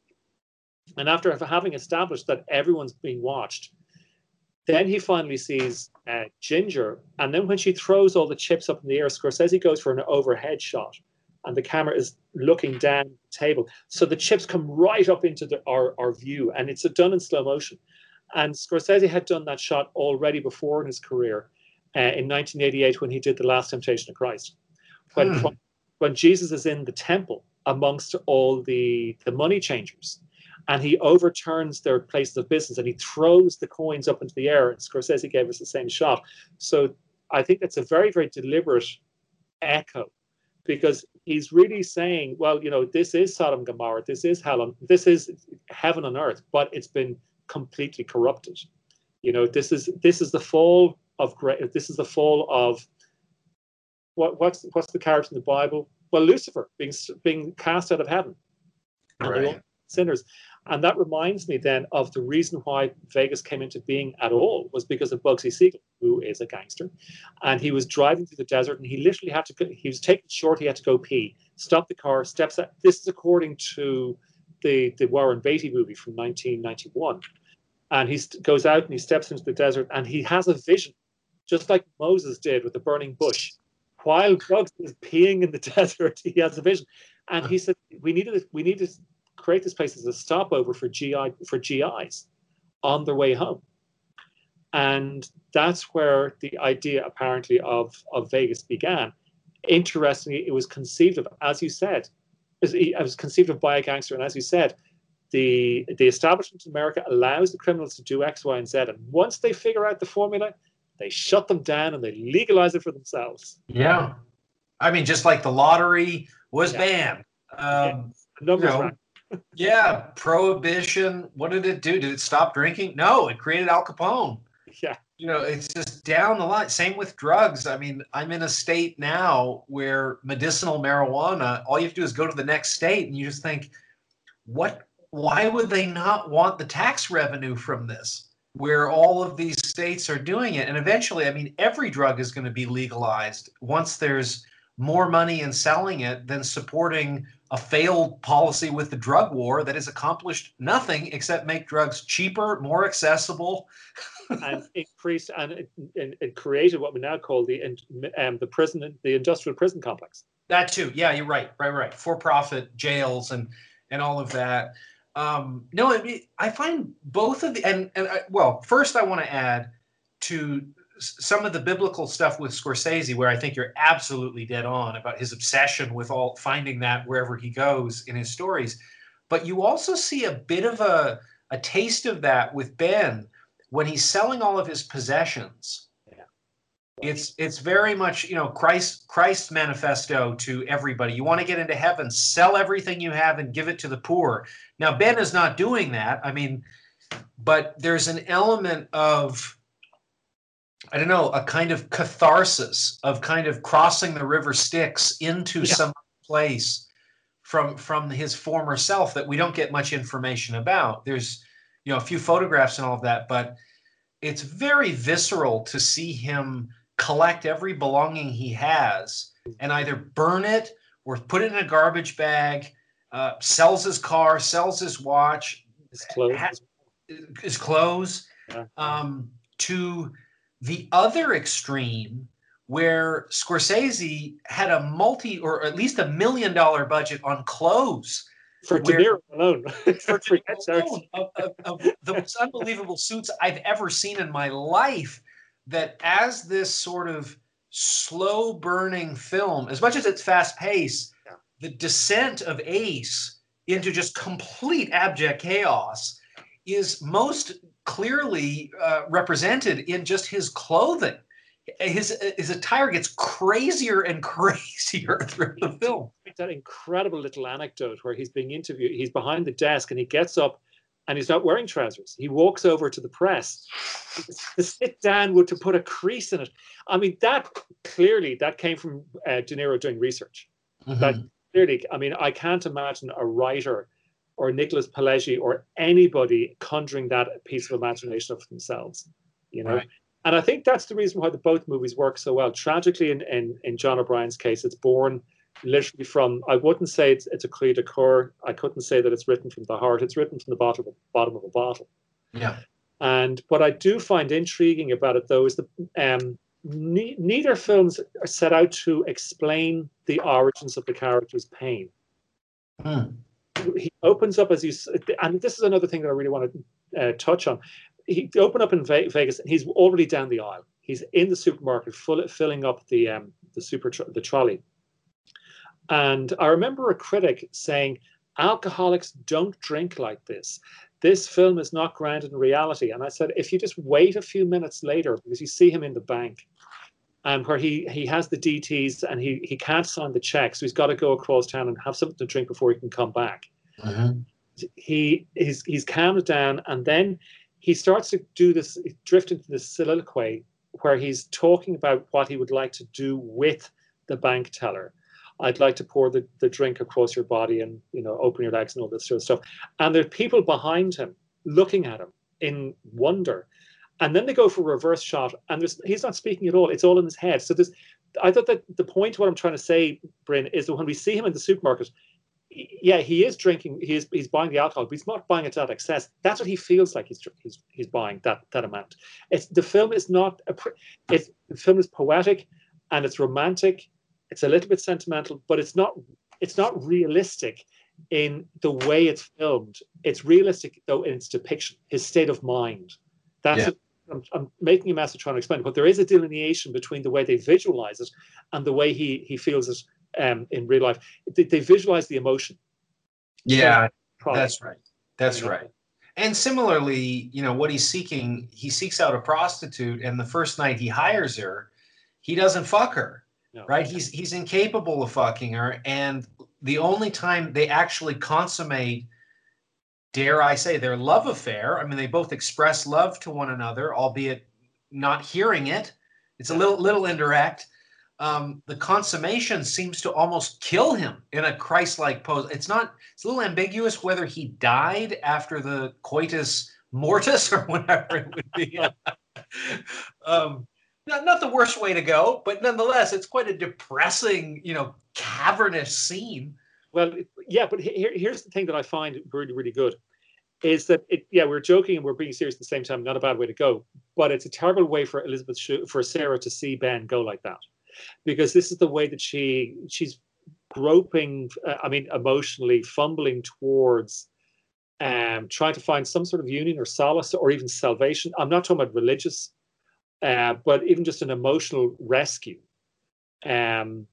And after having established that everyone's being watched, then he finally sees uh, Ginger. And then when she throws all the chips up in the air, Scorsese goes for an overhead shot. And the camera is looking down the table. So the chips come right up into the, our, our view. And it's done in slow motion. And Scorsese had done that shot already before in his career uh, in 1988 when he did The Last Temptation of Christ. When, Hmm. when Jesus is in the temple amongst all the the money changers, and he overturns their places of business and he throws the coins up into the air. And Scorsese gave us the same shot. So I think that's a very very deliberate echo because he's really saying, well, you know, this is Sodom and Gomorrah, this is hell on, this is heaven on earth, but it's been completely corrupted. You know, this is this is the fall of great. This is the fall of what what's what's the character in the Bible? Well, Lucifer being being cast out of heaven, and they're all Right. sinners. And that reminds me then of the reason why Vegas came into being at all was because of Bugsy Siegel, who is a gangster, and he was driving through the desert and he literally had to go, he was taking short, he had to go pee, stop the car, steps out. This is according to the the Warren Beatty movie from 1991, and he goes out and he steps into the desert and he has a vision, just like Moses did with the burning bush. While Bugs is peeing in the desert, he has a vision, and he said, "We needed we need to create this place as a stopover for GI for GIs on their way home." And that's where the idea apparently of of Vegas began. Interestingly, it was conceived of, as you said, as- it was conceived of by a gangster, and as you said, the the establishment in America allows the criminals to do X, Y, and Z, and once they figure out the formula, they shut them down and they legalize it for themselves. Yeah. I mean, just like the lottery was Yeah. banned. Um, The numbers You know. Yeah. Prohibition. What did it do? Did it stop drinking? No, it created Al Capone. Yeah. You know, it's just down the line. Same with drugs. I mean, I'm in a state now where medicinal marijuana, all you have to do is go to the next state and you just think, what, why would they not want the tax revenue from this? Where all of these states are doing it. And eventually, I mean, every drug is going to be legalized once there's more money in selling it than supporting a failed policy with the drug war that has accomplished nothing except make drugs cheaper, more accessible. and increased and it, it created what we now call the um, the prison the industrial prison complex. That too. Yeah, you're right. Right, right. For-profit jails and and all of that. Um, no, I, mean, I find both of the and and I, well, first I want to add to some of the biblical stuff with Scorsese, where I think you're absolutely dead on about his obsession with all finding that wherever he goes in his stories. But you also see a bit of a a taste of that with Ben when he's selling all of his possessions. It's it's very much you know christ christ's manifesto to everybody. You want to get into heaven sell everything you have and give it to the poor. Now ben is not doing that i mean but there's an element of i don't know a kind of catharsis of kind of crossing the river styx into Yeah. some place from from his former self that we don't get much information about there's you know a few photographs and all of that but it's very visceral to see him collect every belonging he has and either burn it or put it in a garbage bag, uh, sells his car, sells his watch, His clothes. Ha- his clothes, Yeah. um, to the other extreme where Scorsese had a multi or at least a million dollar budget on clothes for De Niro alone. for De Niro alone, of, of, of the most unbelievable suits I've ever seen in my life. That as this sort of slow burning film, as much as it's fast paced, Yeah. the descent of Ace into just complete abject chaos is most clearly uh, represented in just his clothing. His his attire gets crazier and crazier through the film. that incredible little anecdote where he's being interviewed. He's behind the desk and he gets up and he's not wearing trousers. He walks over to the press to sit down with to put a crease in it. I mean, that clearly that came from uh, De Niro doing research. That clearly, I mean, I can't imagine a writer or Nicholas Pileggi or anybody conjuring that piece of imagination of themselves. You know. Right. And I think that's the reason why the both movies work so well. Tragically, in, in, in John O'Brien's case, it's born literally from I wouldn't say it's it's a cri de coeur. I couldn't say that it's written from the heart. It's written from the bottom of, bottom of a bottle. Yeah. And what I do find intriguing about it, though, is that um, ne- neither films are set out to explain the origins of the character's pain. Hmm. He opens up as you, and this is another thing that I really want to uh, touch on. He opened up in Vegas, and he's already down the aisle. He's in the supermarket, full, filling up the um, the super tro- the trolley, And I remember a critic saying, alcoholics don't drink like this. This film is not grounded in reality. And I said, if you just wait a few minutes later, because you see him in the bank, and where he he has the DTs and he he can't sign the check, so he's got to go across town and have something to drink before he can come back. Mm-hmm. He he's he's calmed down, and then he starts to do this drift into this soliloquy where he's talking about what he would like to do with the bank teller. I'd like to pour the, the drink across your body and you know open your legs and all this sort of stuff. And there are people behind him looking at him in wonder. And then they go for a reverse shot, and there's he's not speaking at all. It's all in his head. So there's I thought that the point what I'm trying to say, Bryn, is that when we see him in the supermarket, yeah, he is drinking. He is he's buying the alcohol, but he's not buying it to that excess. That's what he feels like he's he's he's buying that that amount. It's the film is not a. It's the film is poetic, and it's romantic. It's a little bit sentimental, but it's not it's not realistic in the way it's filmed. It's realistic though in its depiction, his state of mind. That's Yeah. I'm, I'm making a mess of trying to explain, it, but there is a delineation between the way they visualize it and the way he he feels it um, in real life. They, they visualize the emotion. Yeah, that's right. That's right. And similarly, you know, what he's seeking, he seeks out a prostitute, and the first night he hires her, he doesn't fuck her. No. Right? He's he's incapable of fucking her. And the only time they actually consummate, dare I say, their love affair, I mean, they both express love to one another, albeit not hearing it. It's a little little indirect. Um, the consummation seems to almost kill him in a Christ-like pose. It's not. It's a little ambiguous whether he died after the coitus mortis or whatever it would be. um, not not the worst way to go, but nonetheless, it's quite a depressing, you know, cavernous scene. Well, yeah, but here, here's the thing that I find really, really good is that it, yeah, we're joking and we're being serious at the same time. Not a bad way to go, but it's a terrible way for Elizabeth, for Sarah to see Ben go like that, because this is the way that she she's groping. Uh, I mean, emotionally fumbling towards. Um, trying to find some sort of union or solace or even salvation. I'm not talking about religious, uh, but even just an emotional rescue. Um,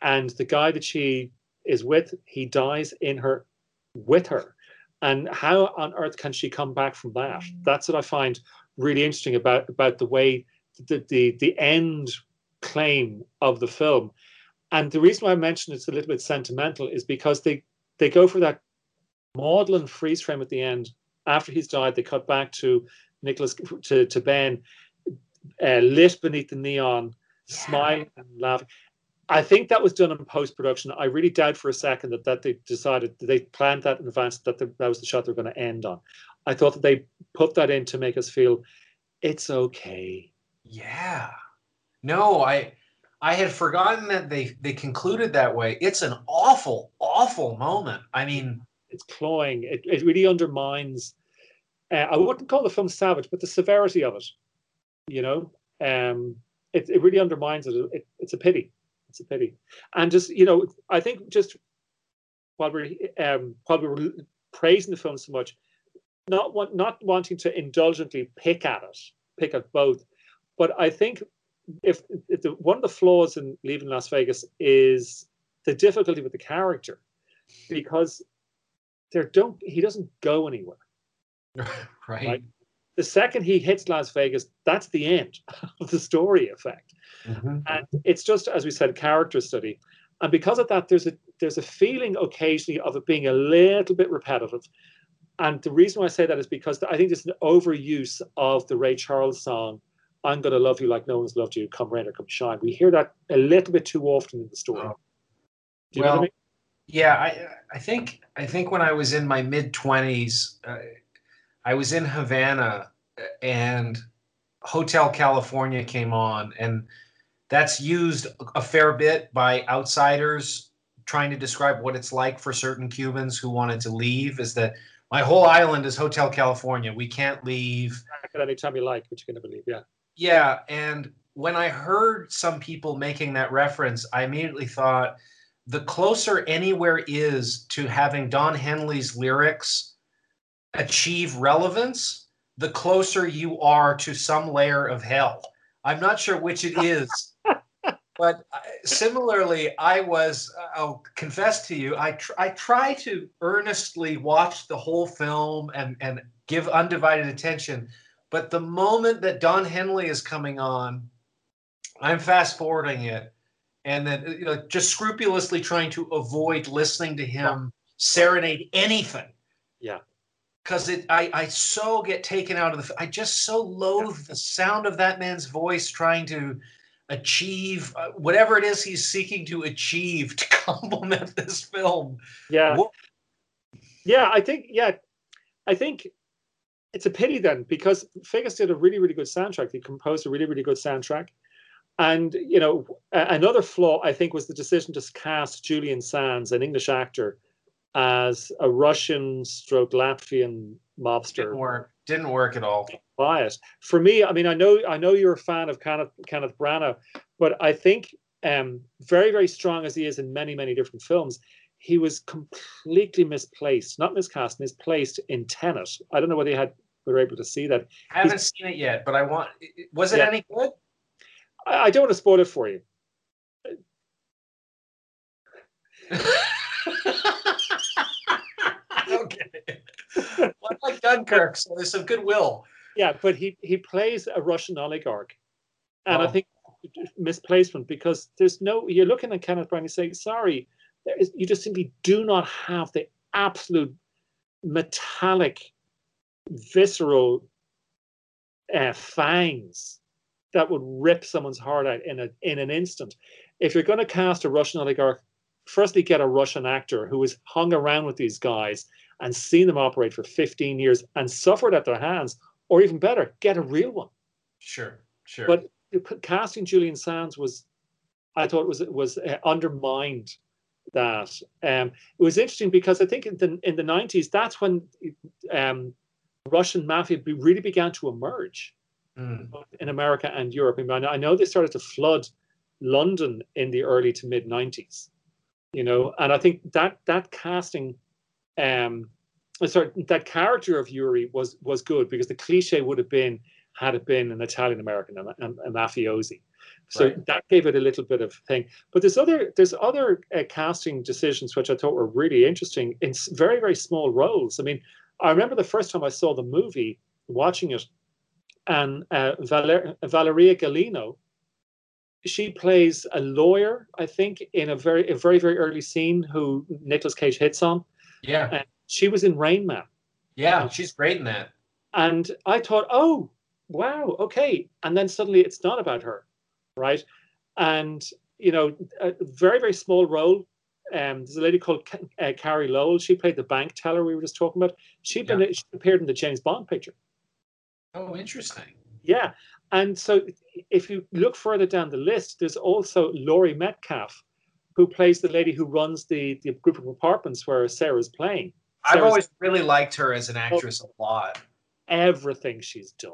and the guy that she is with, he dies in her with her. And how on earth can she come back from that? That's what I find really interesting about about the way the the, the end claim of the film. And the reason why I mentioned it's a little bit sentimental is because they they go for that maudlin freeze frame at the end. After he's died, they cut back to Nicolas to, to Ben, uh, lit beneath the neon, smiling and laughing. I think that was done in post production. I really doubt for a second that, that they decided they planned that in advance that the, that was the shot they were going to end on. I thought that they put that in to make us feel it's okay. Yeah. No, I I had forgotten that they they concluded that way. It's an awful, awful moment. I mean, It's cloying. It, it really undermines. Uh, I wouldn't call the film savage, but the severity of it. You know, um, it it really undermines it. it. It's a pity. It's a pity. And just you know, I think just while we're um, while we were praising the film so much, not want, not wanting to indulgently pick at it, pick at both, but I think if, if the, one of the flaws in leaving Las Vegas is the difficulty with the character, because there don't he doesn't go anywhere. right. Right. The second he hits Las Vegas, that's the end of the story effect. Mhm. And it's just as we said, character study. And because of that, there's a there's a feeling occasionally of it being a little bit repetitive. And the reason why I say that is because I think there's an overuse of the Ray Charles song, I'm gonna love you like no one's loved you, come rain or come shine. We hear that a little bit too often in the story. Oh. Do you know what I Well, mean? Yeah, I I think I think when I was in my mid twenties, uh, I was in Havana, uh, and Hotel California came on, and that's used a fair bit by outsiders trying to describe what it's like for certain Cubans who wanted to leave. Is that my whole island is Hotel California? We can't leave. Back at any time you like, which you're gonna believe, yeah. Yeah, and when I heard some people making that reference, I immediately thought the closer anywhere is to having Don Henley's lyrics achieve relevance, the closer you are to some layer of hell. I'm not sure which it is, but uh, similarly, I was. I'll confess to you. I tr- I try to earnestly watch the whole film and and give undivided attention. But the moment that Don Henley is coming on, I'm fast forwarding it, and then you know just scrupulously trying to avoid listening to him serenade anything. Yeah. Because it, I, I so get taken out of the. I just so loathe the sound of that man's voice trying to achieve uh, whatever it is he's seeking to achieve to complement this film. Yeah. Wha- Yeah, I think yeah, I think it's a pity then because Figgis did a really really good soundtrack. He composed a really really good soundtrack, and you know another flaw I think was the decision to cast Julian Sands, an English actor, as a Russian stroke Latvian mobster. Didn't work. Didn't work at all. Bias. For me, I mean, I know I know you're a fan of Kenneth Kenneth Branagh, but I think um, very very strong as he is in many many different films, he was completely misplaced, not miscast, misplaced in Tenet. I don't know whether you had were able to see that. I haven't seen it yet, but I want. Was it Yeah. any good? I, I don't want to spoil it for you. okay. well, like Dunkirk, so there's some goodwill. Yeah, but he he plays a Russian oligarch, and I think misplacement because there's no. You're looking at Kenneth Branagh saying, "Sorry, there is, you just simply do not have the absolute metallic, visceral uh, fangs that would rip someone's heart out in a in an instant. If you're going to cast a Russian oligarch, firstly get a Russian actor who has hung around with these guys and seen them operate for 15 years and suffered at their hands, or even better, get a real one. Sure, sure. But casting Julian Sands was, I thought was was uh, undermined that. Um, it was interesting because I think in the in the 90s, that's when um, Russian mafia be- really began to emerge Mm. both in America and Europe. I, mean, I know they started to flood London in the early to mid 90s, you know, and I think that that casting, um, sorry, that character of Yuri was was good because the cliche would have been had it been an Italian American, a, a, a mafiosi. So Right. that gave it a little bit of thing. But there's other there's other uh, casting decisions which I thought were really interesting in very very small roles. I mean, I remember the first time I saw the movie, watching it, and uh, Valer- Valeria Golino, she plays a lawyer, I think, in a very a very very early scene who Nicolas Cage hits on. yeah, And she was in Rain Man, yeah, she's great in that. and I thought, oh wow, okay. And then suddenly it's not about her, right? And you know, a very very small role. Um, there's a lady called uh, Carey Lowell. She played the bank teller we were just talking about. She, been, she appeared in the James Bond picture. Oh, interesting. Yeah. And so if you look further down the list, there's also Laurie Metcalf, who plays the lady who runs the, the group of apartments where Sarah's playing. I've always really liked her as an actress a lot. everything she's done.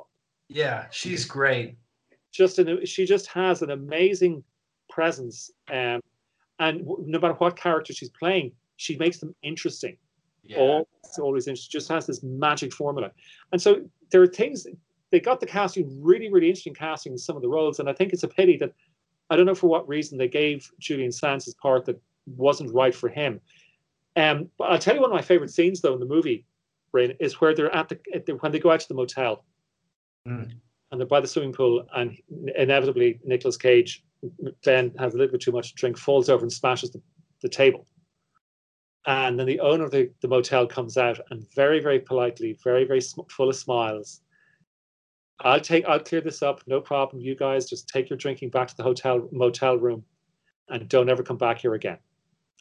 Yeah, she's great. Just an, she just has an amazing presence. Um, and w- no matter what character she's playing, she makes them interesting. Yeah. always, always interesting. Just has this magic formula. And so there are things they got the casting really, really interesting casting in some of the roles. And I think it's a pity that I don't know for what reason they gave Julian Sands his part that wasn't right for him. Um, but I'll tell you one of my favorite scenes though in the movie, Bryn, is where they're at the, at the when they go out to the motel Mm. and they're by the swimming pool, and inevitably Nicolas Cage then has a little bit too much to drink, falls over and smashes the, the table. And then the owner of the, the motel comes out and very, very politely, very, very sm- full of smiles. I'll take, I'll clear this up, no problem. You guys just take your drinking back to the hotel motel room, and don't ever come back here again.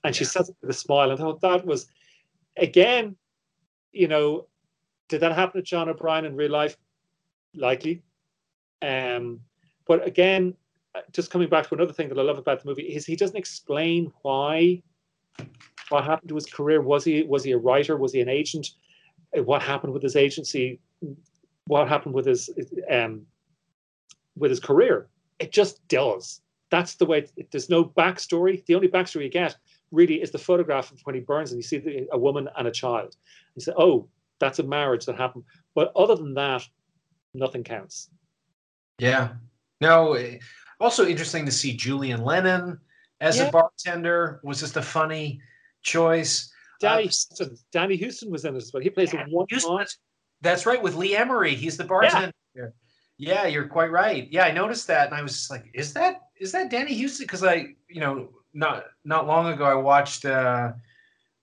And she Yeah. says it with a smile. And I thought that was, again, you know, did that happen to John O'Brien in real life? Likely. Um, but again, uh, just coming back to another thing that I love about the movie is he doesn't explain why what happened to his career. Was he was he a writer? Was he an agent? Uh, What happened with his agency? What happened with his um, with his career? It just does. That's the way. It, there's no backstory. The only backstory you get really is the photograph of when he burns and you see the, a woman and a child. You say, "Oh, that's a marriage that happened." But other than that, nothing counts. Yeah. No, eh, Also interesting to see Julian Lennon as Yeah. a bartender was just a funny choice. Danny, Uh, Huston, Danny Huston was in it as well. He plays a one Huston, that's, that's right with Lee Ermey. He's the bartender. Yeah. you're quite right. Yeah, I noticed that, and I was just like, "Is that is that Danny Huston?" Because I, you know, not not long ago, I watched uh,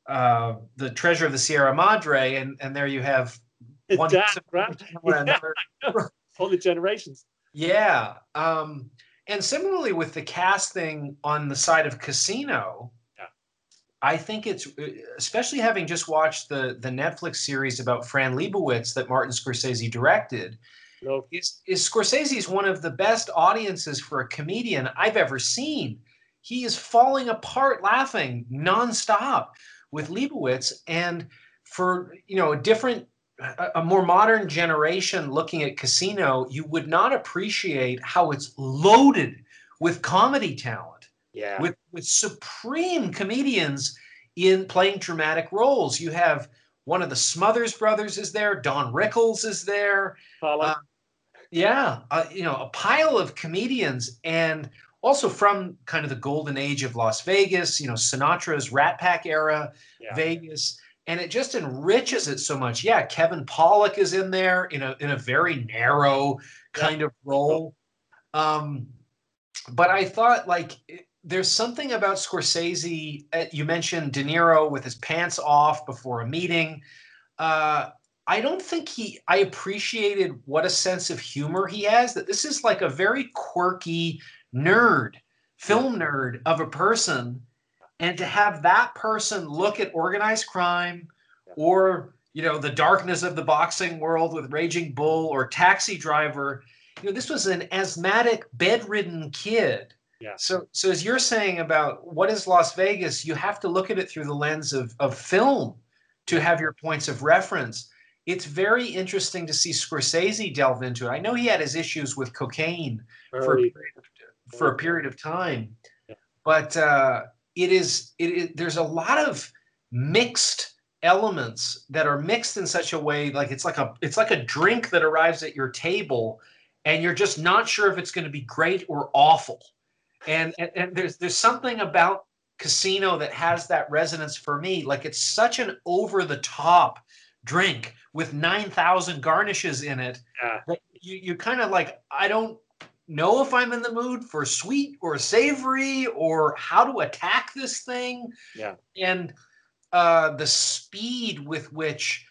uh, the Treasure of the Sierra Madre, and and there you have one Grant. with another all the generations. Yeah. Um, and similarly with the casting on the side of Casino, Yeah. I think it's uh, especially having just watched the the Netflix series about Fran Lebowitz that Martin Scorsese directed. Love. Is is Scorsese is one of the best audiences for a comedian I've ever seen. He is falling apart laughing nonstop with Lebowitz, and for you know a different a, a more modern generation looking at Casino, you would not appreciate how it's loaded with comedy talent, Yeah. with with supreme comedians in playing dramatic roles. You have one of the Smothers brothers is there, Don Rickles is there, uh, yeah, uh, you know, a pile of comedians and also from kind of the golden age of Las Vegas, you know, Sinatra's Rat Pack era, Yeah. Vegas, and it just enriches it so much. Yeah, Kevin Pollak is in there in a in a very narrow kind of role. Um, but I thought like it- there's something about Scorsese. uh, You mentioned De Niro with his pants off before a meeting. Uh, I don't think he. I appreciated what a sense of humor he has. That this is like a very quirky nerd, film nerd of a person, and to have that person look at organized crime, or you know the darkness of the boxing world with Raging Bull or Taxi Driver. You know, this was an asthmatic, bedridden kid. Yeah. So, so as you're saying about what is Las Vegas, you have to look at it through the lens of of film to have your points of reference. It's very interesting to see Scorsese delve into it. I know he had his issues with cocaine for a Very- period of, for a period of time, but uh, it is it, is there's a lot of mixed elements that are mixed in such a way like it's like a it's like a drink that arrives at your table and you're just not sure if it's going to be great or awful. And, and and there's there's something about casino that has that resonance for me. Like it's such an over the top drink with 9000 garnishes in it Yeah. that you you kind of like i don't know if i'm in the mood for sweet or savory or how to attack this thing Yeah. and uh the speed with which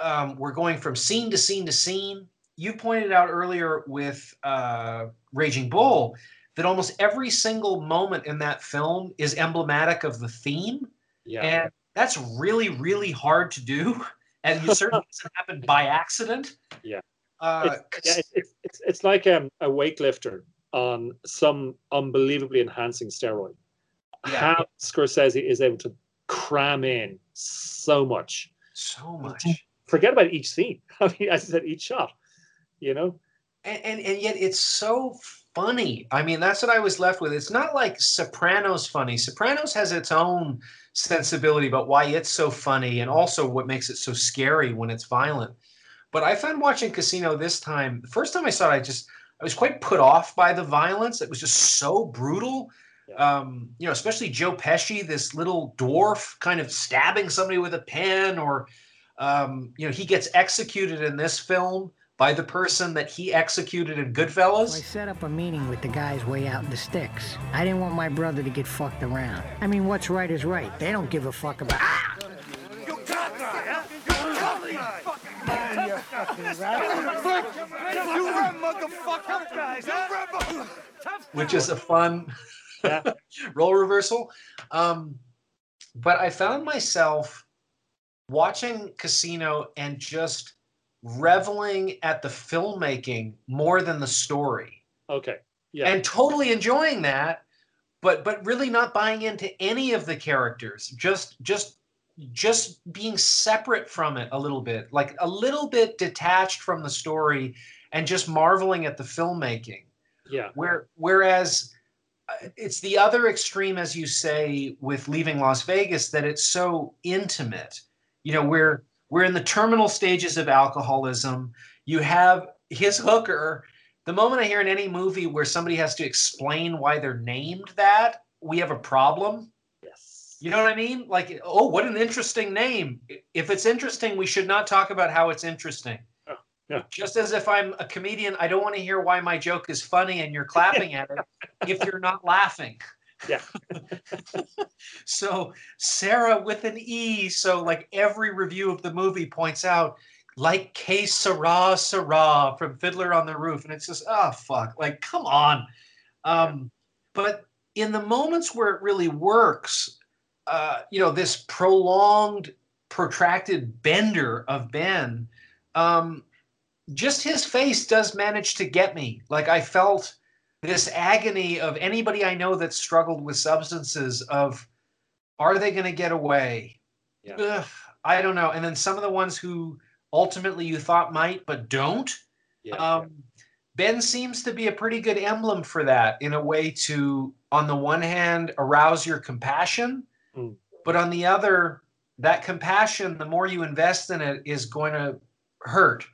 um, we're going from scene to scene to scene you pointed out earlier with uh, raging bull that almost every single moment in that film is emblematic of the theme Yeah. and that's really really hard to do and it certainly doesn't happen by accident Yeah. Uh, it's, yeah, it's, it's, it's, it's like um, a weightlifter on some unbelievably enhancing steroid. Yeah. How Scorsese is able to cram in so much. so much Forget about each scene. I mean, as I said, each shot. You know? and, and and yet it's so funny. I mean, that's what I was left with. It's not like Sopranos funny. Sopranos has its own sensibility about why it's so funny and also what makes it so scary when it's violent. But I found watching Casino this time, the first time I saw it, I just I was quite put off by the violence. It was just so brutal. Um, you know, especially Joe Pesci, this little dwarf kind of stabbing somebody with a pen, or um, you know, he gets executed in this film by the person that he executed in So I set up a meeting with the guys way out in the sticks. I didn't want my brother to get fucked around. I mean, what's right is right. They don't give a fuck about. Ah! Which is a fun Yeah. role reversal. Um, but I found myself watching Casino and just reveling at the filmmaking more than the story, Okay. Yeah. and totally enjoying that. But but really not buying into any of the characters. Just just just being separate from it a little bit, like a little bit detached from the story, and just marveling at the filmmaking. yeah. Where whereas uh, it's the other extreme, as you say, with leaving Las Vegas, that it's so intimate. You know, we're we're in the terminal stages of alcoholism. You have his hooker the moment I hear in any movie where somebody has to explain why they're named that, we have a problem. You know what I mean? Like, oh, what an interesting name. If it's interesting, we should not talk about how it's interesting. Oh, yeah. Just as if I'm a comedian, I don't want to hear why my joke is funny and you're clapping at it if you're not laughing. Yeah. so Sarah with an E. So like every review of the movie points out, like K Sarah Sarah from Fiddler on the Roof, and it's just oh fuck, like come on. Um, but in the moments where it really works, uh, you know, this prolonged, protracted bender of Ben, um, just his face does manage to get me. Like I felt this agony of anybody I know that struggled with substances of are they going to get away? Yeah. Ugh, I don't know. And then some of the ones who ultimately you thought might but don't. Yeah. Um, ben seems to be a pretty good emblem for that in a way to, on the one hand, arouse your compassion, Mm. but on the other, that compassion, the more you invest in it, is going to hurt.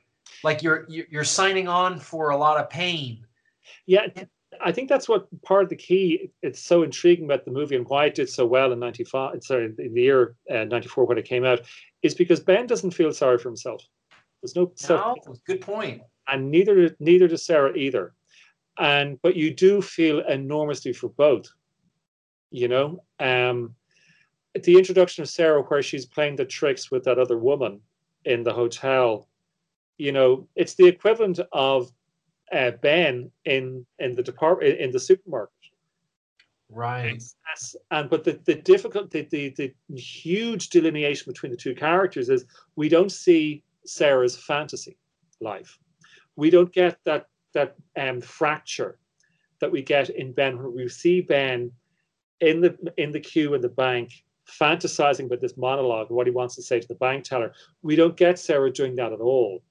Like you're you're signing on for a lot of pain. Yeah, I think that's what part of the key. It's so intriguing about the movie and why it did so well in '95. Sorry, in the year '94 when it came out, is because Ben doesn't feel sorry for himself. There's no self, No, good point. and neither neither does Sarah either. And but you do feel enormously for both. You know, um, the introduction of Sarah, where she's playing the tricks with that other woman in the hotel. You know, it's the equivalent of uh, Ben in in the department in the supermarket. Right. Yes, and but the the difficult the, the the huge delineation between the two characters is we don't see Sarah's fantasy life. We don't get that that um, fracture that we get in Ben when we see Ben in the in the queue in the bank fantasizing about this monologue and what he wants to say to the bank teller. We don't get Sarah doing that at all.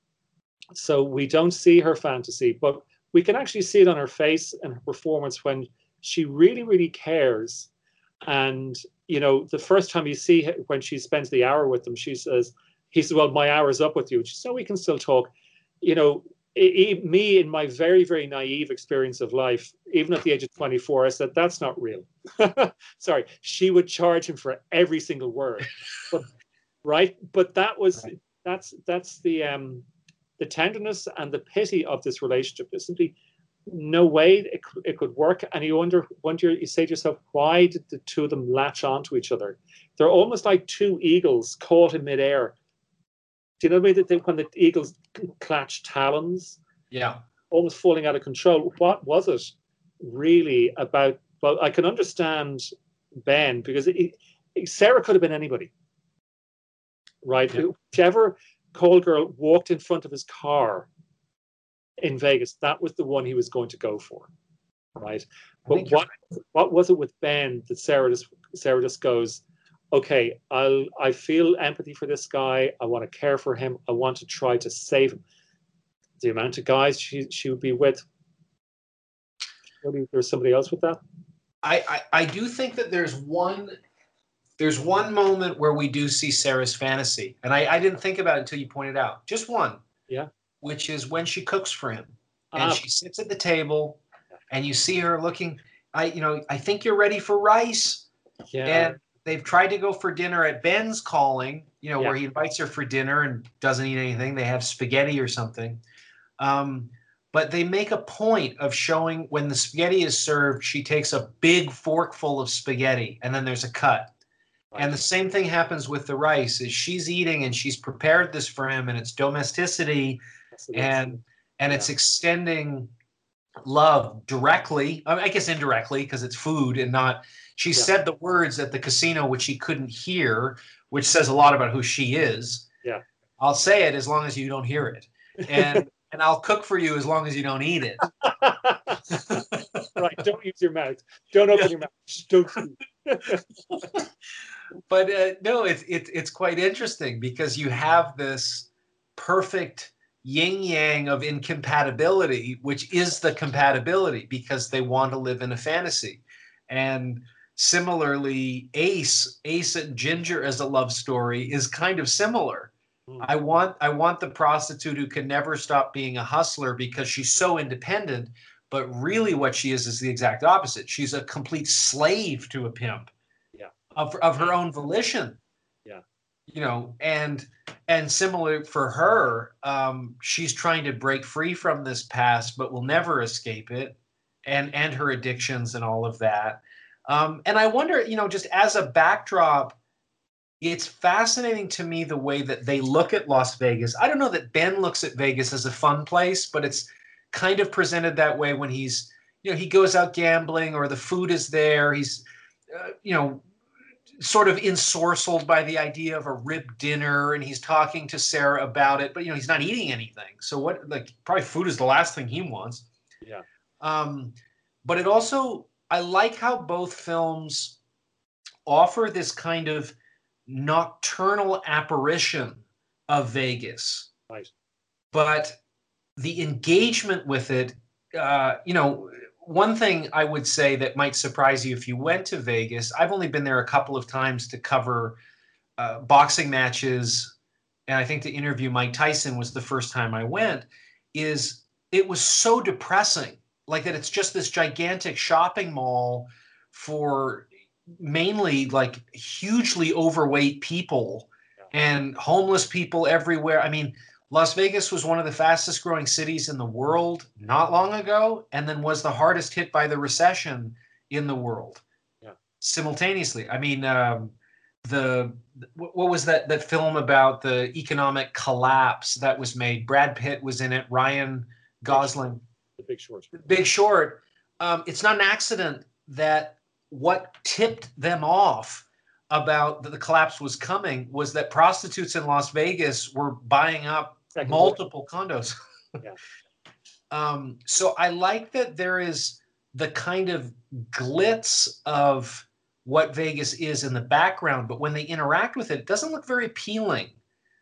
So we don't see her fantasy, but we can actually see it on her face and her performance when she really, really cares. And you know, the first time you see her, when she spends the hour with them, she says, "He says, well, my hour's up with you." She says, "So we can still talk." You know, i- i- me in my very, very naive experience of life, even at the age of 24, I said, "That's not real." Sorry, she would charge him for every single word, but, right? But that was that's that's the um the tenderness and the pity of this relationship. There's simply no way it, it could work. And you wonder, wonder, you say to yourself, why did the two of them latch onto each other? They're almost like two eagles caught in midair. Do you know what I mean? That they, when the eagles clutch talons, Yeah. almost falling out of control. What was it really about? Well, I can understand Ben because it, it- Sarah could have been anybody, right? Yeah. Whichever call girl walked in front of his car in Vegas, that was the one he was going to go for, right? But what what was it with Ben that Sarah just Sarah just goes, okay, I'll I feel empathy for this guy. I want to care for him. I want to try to save him. The amount of guys she she would be with. Maybe there's somebody else with that. I, I I do think that there's one there's one moment where we do see Sarah's fantasy, and I, I didn't think about it until you pointed out. Just one. Yeah. Which is when she cooks for him, and Ah. she sits at the table, and you see her looking. I you know I think you're ready for rice, Yeah. and they've tried to go for dinner at Ben's calling. You know Yeah. where he invites her for dinner and doesn't eat anything. They have spaghetti or something. Um, but they make a point of showing when the spaghetti is served, she takes a big forkful of spaghetti and then there's a cut. And the same thing happens with the rice is she's eating and she's prepared this for him and it's domesticity and and it's extending love directly I mean, I guess indirectly because it's food and not she Yeah. said the words at the casino which he couldn't hear which says a lot about who she is Yeah. I'll say it as long as you don't hear it and and I'll cook for you as long as you don't eat it right. Don't use your mouth. Don't open Yeah. your mouth. Just don't but uh, no, it's it's it's quite interesting because you have this perfect yin yang of incompatibility, which is the compatibility because they want to live in a fantasy, and similarly, Ace Ace and Ginger as a love story is kind of similar. Hmm. I want I want the prostitute who can never stop being a hustler because she's so independent, but really what she is is the exact opposite. She's a complete slave to a pimp. Yeah. Of of her own volition. You know, and and similar for her, um, she's trying to break free from this past, but will never escape it, and and her addictions and all of that. Um, and I wonder, you know, just as a backdrop, it's fascinating to me the way that they look at Las Vegas. I don't know that Ben looks at Vegas as a fun place, but it's kind of presented that way when he's, you know, he goes out gambling or the food is there. He's, uh, you know, sort of ensorcelled by the idea of a rib dinner and he's talking to Sarah about it, but, you know, he's not eating anything. So, what, like, probably food is the last thing he wants. Yeah. Um, but it also, I like how both films offer this kind of nocturnal apparition of Vegas. Right. But the engagement with it, uh, you know, one thing I would say that might surprise you if you went to Vegas, I've only been there a couple of times to cover uh, boxing matches. And I think to interview Mike Tyson was the first time I went, is it was so depressing. Like that it's just this gigantic shopping mall for mainly like hugely overweight people and homeless people everywhere. I mean, Las Vegas was one of the fastest growing cities in the world not long ago, and then was the hardest hit by the recession in the world Yeah. simultaneously. I mean, um, the what was that that film about the economic collapse that was made? Brad Pitt was in it. Ryan Gosling. The Big Short. Big Short. Um, it's not an accident that what tipped them off about that the collapse was coming was that prostitutes in Las Vegas were buying up Second multiple condos. Yeah. um, so I like that there is the kind of glitz of what Vegas is in the background, but when they interact with it, it doesn't look very appealing.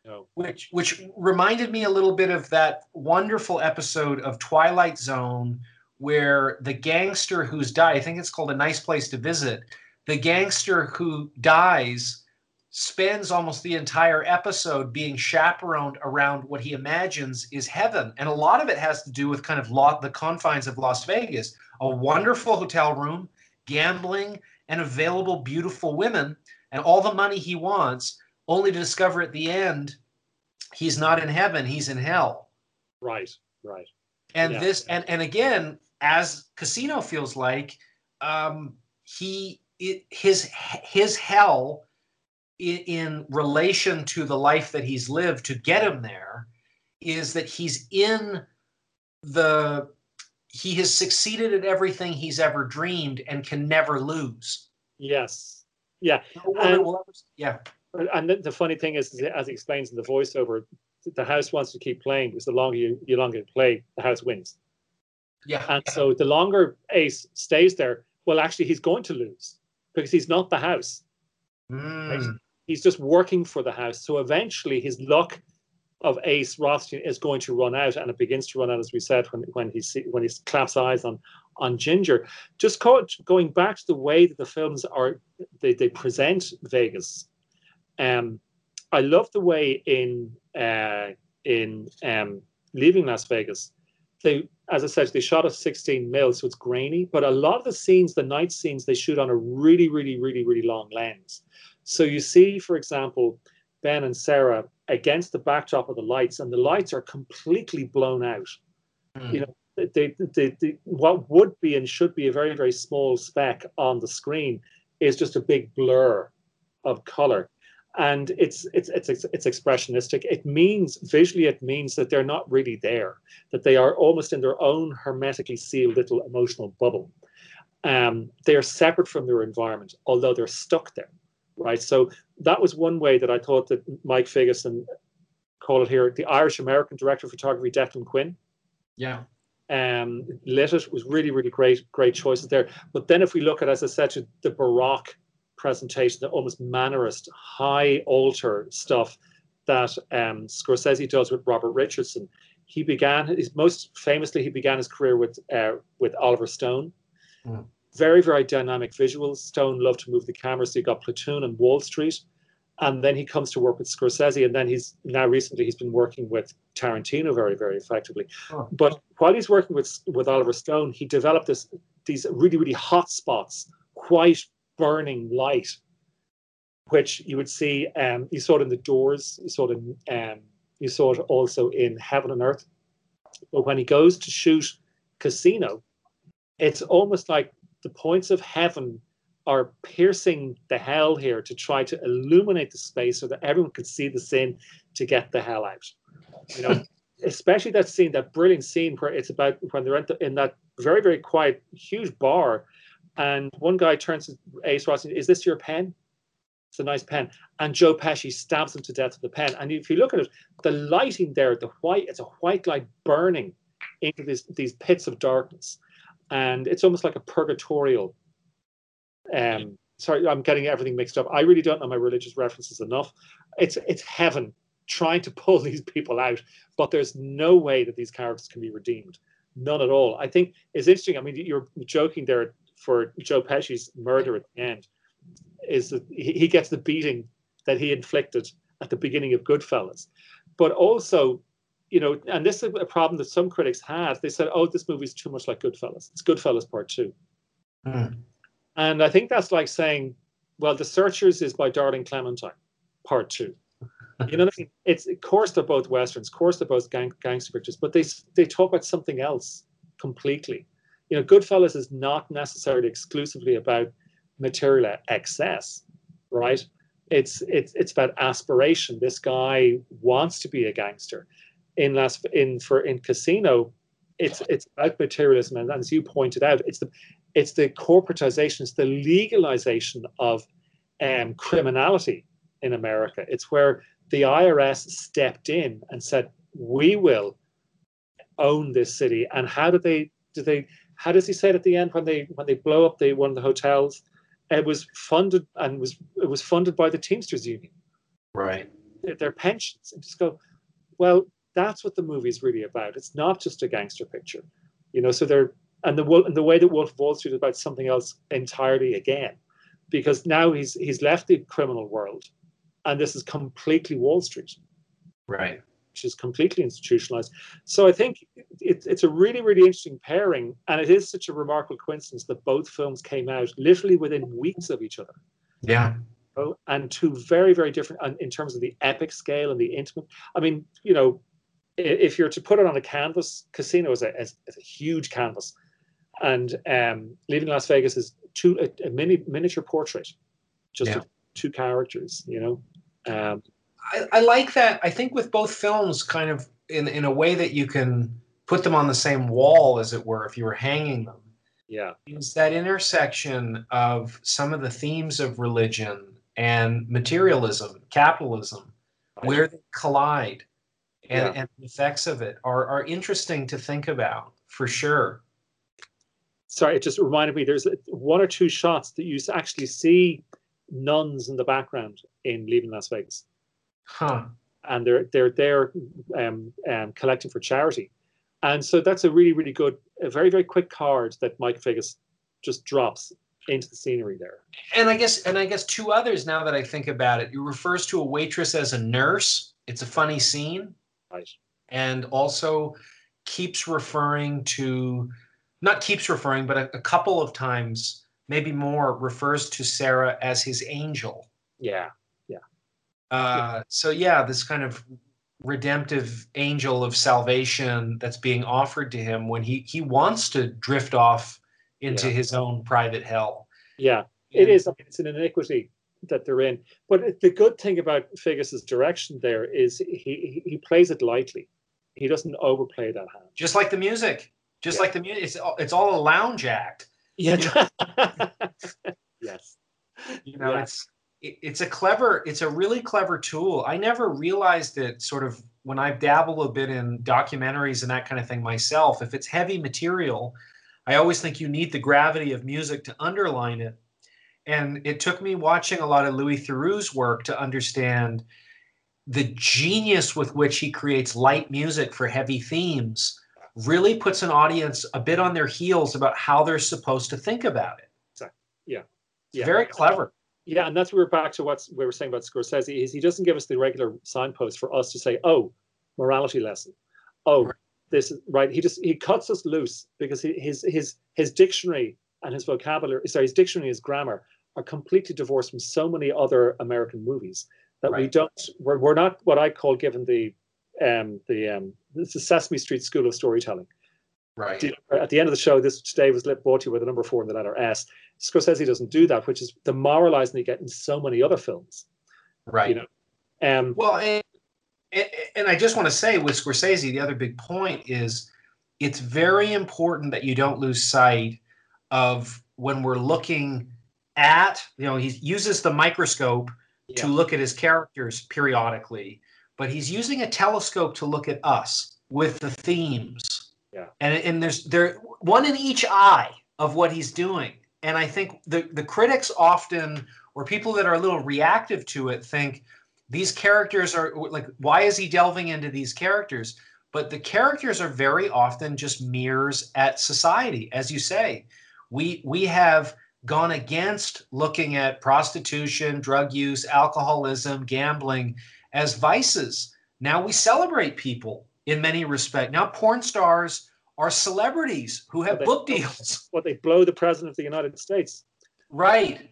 No. Which which reminded me a little bit of that wonderful episode of Twilight Zone where the gangster who's died, I think it's called A Nice Place to Visit, the gangster who dies spends almost the entire episode being chaperoned around what he imagines is heaven. And a lot of it has to do with kind of the confines of Las Vegas a wonderful hotel room, gambling, and available beautiful women, and all the money he wants, only to discover at the end he's not in heaven, he's in hell. Right. Right. And Yeah. this, and, and again, as Casino feels like, um, he it, his his hell in, in relation to the life that he's lived to get him there is that he's in the he has succeeded at everything he's ever dreamed and can never lose. Yes. Yeah. And- yeah, And the, the funny thing is, as he explains in the voiceover, the house wants to keep playing because the longer you, you longer you play, the house wins. yeah, And so the longer Ace stays there, well, actually, he's going to lose because he's not the house. Mm, He's just working for the house. So eventually, his luck of Ace Rothstein is going to run out, and it begins to run out, as we said, when when he see, when he claps eyes on on Ginger. Just going back to the way that the films are, they, they present Vegas. Um, I love the way in uh, in um, leaving Las Vegas. They, as I said, they shot at 16 mil, so it's grainy. But a lot of the scenes, the night scenes, they shoot on a really, really, really, really long lens. So you see, for example, Ben and Sarah against the backdrop of the lights, and the lights are completely blown out. mm. You know, they, they, they, what would be and should be a very, very small speck on the screen is just a big blur of color. And it's it's it's it's, expressionistic. It means visually, it means that they're not really there, that they are almost in their own hermetically sealed little emotional bubble. Um, they are separate from their environment, although they're stuck there, right? So that was one way that I thought that Mike Ferguson call it here the Irish American director of photography, Declan Quinn, yeah, um, lit it was really, really great, great choices there. But then if we look at, as I said, to the Baroque presentation, the almost mannerist, high altar stuff that um, Scorsese does with Robert Richardson, he began his most famously he began his career with uh, with Oliver Stone. Mm. Very, very dynamic visuals. Stone loved to move the camera, so you got Platoon and Wall Street. and then he comes to work with Scorsese, and then he's now recently he's been working with Tarantino very very effectively. Oh. But while he's working with with Oliver Stone, he developed this these really really hot spots, white burning light, which you would see. Um, you saw it in the Doors. You saw it in um, you saw it also in Heaven and Earth. But when he goes to shoot Casino, it's almost like the points of heaven are piercing the hell here to try to illuminate the space so that everyone could see the sin to get the hell out. You know, especially that scene, that brilliant scene where it's about when they're in, the, in that very, very quiet, huge bar, and one guy turns to Ace Ross and is this your pen? It's a nice pen. And Joe Pesci stabs him to death with the pen. And if you look at it, the lighting there, the white, it's a white light burning into these, these pits of darkness. And it's almost like a purgatorial um, sorry, I'm getting everything mixed up. I really don't know my religious references enough. It's it's heaven trying to pull these people out, but there's no way that these characters can be redeemed. None at all. I think it's interesting. I mean, you're joking there for Joe Pesci's murder at the end, is that he gets the beating that he inflicted at the beginning of Goodfellas, but also, you know, and this is a problem that some critics had. They said, "Oh, this movie's too much like Goodfellas. It's Goodfellas Part 2. Mm. And I think that's like saying, well, The Searchers is My Darling Clementine, part two. You know what I mean? It's of course they're both westerns, of course they're both gang, gangster pictures, but they they talk about something else completely. You know, Goodfellas is not necessarily exclusively about material excess, right? It's it's it's about aspiration. This guy wants to be a gangster. In last in for in Casino, it's it's about materialism, and as you pointed out, it's the it's the corporatization, it's the legalization of um, criminality in America. It's where the IRS stepped in and said, "We will own this city." And how do they? Do they? How does he say it at the end when they when they blow up the one of the hotels? It was funded and was it was funded by the Teamsters Union. Right. Their, their pensions. And just go, well, that's what the movie's really about. It's not just a gangster picture, you know. So they're and the and the way that Wolf of Wall Street is about something else entirely again, because now he's he's left the criminal world, and this is completely Wall Street, Right. which is completely institutionalized. So I think it, it's a really really interesting pairing, and it is such a remarkable coincidence that both films came out literally within weeks of each other. Yeah. Oh, and two very very different and in terms of the epic scale and the intimate. I mean, you know, if you're to put it on a canvas, Casino is a, is, is a huge canvas, and um, Leaving Las Vegas is two a, a mini miniature portrait, just Yeah. two characters. You know, um, I, I like that. I think with both films, kind of in in a way that you can put them on the same wall, as it were, if you were hanging them, yeah, is that intersection of some of the themes of religion and materialism, capitalism, where they collide, and, Yeah. and the effects of it are are interesting to think about for sure. sorry, it just reminded me. There's one or two shots that you actually see nuns in the background in Leaving Las Vegas. Huh. and they're they're there um, um, collecting for charity, and so that's a really really good, a very very quick card that Mike Figgis just drops into the scenery there. and I guess and I guess two others now that I think about it. He refers to a waitress as a nurse. It's a funny scene, And also keeps referring to not keeps referring, but a, a couple of times, maybe more, refers to Sarah as his angel. Yeah. Yeah. Uh, so yeah, this kind of redemptive angel of salvation that's being offered to him when he he wants to drift off into Yeah. his own private hell. Yeah. It And- is. I mean, it's an iniquity that they're in. But the good thing about Figgis's direction there is he he, plays it lightly. He doesn't overplay that hand. just like the music, just Yeah. like the music. It's all, it's all a lounge act. Yeah. yes. You know, it's it, it's a clever, it's a really clever tool. I never realized it. Sort of when I've dabbled a bit in documentaries and that kind of thing myself. If it's heavy material, I always think you need the gravity of music to underline it. And it took me watching a lot of Louis Theroux's work to understand the genius with which he creates light music for heavy themes really puts an audience a bit on their heels about how they're supposed to think about it. Yeah. Yeah. very clever. Yeah, and that's where we're back to what we were saying about Scorsese. Is he doesn't give us the regular signpost for us to say, "Oh, morality lesson." Oh, right. this is right. He just he cuts us loose because he, his his his dictionary and his vocabulary, sorry, his dictionary, his grammar are completely divorced from so many other American movies that right. we don't. We're, we're not what I call given the um the um this is Sesame Street School of Storytelling. Right. At the end of the show, this today was lit brought to you with the number four in the letter S. Scorsese doesn't do that, which is demoralizing you get in so many other films. Right. You know. Um, well, and, and I just want to say with Scorsese, the other big point is it's very important that you don't lose sight of when we're looking at, you know, he uses the microscope yeah. to look at his characters periodically, but he's using a telescope to look at us with the themes yeah. And and there's there one in each eye of what he's doing. And I think the the critics often or people that are a little reactive to it think these characters are like why is he delving into these characters? But the characters are very often just mirrors at society as you say. We we have gone against looking at prostitution, drug use, alcoholism, gambling as vices. Now we celebrate people in many respects. Now, porn stars are celebrities who have book deals. What they blow the president of the United States. Right.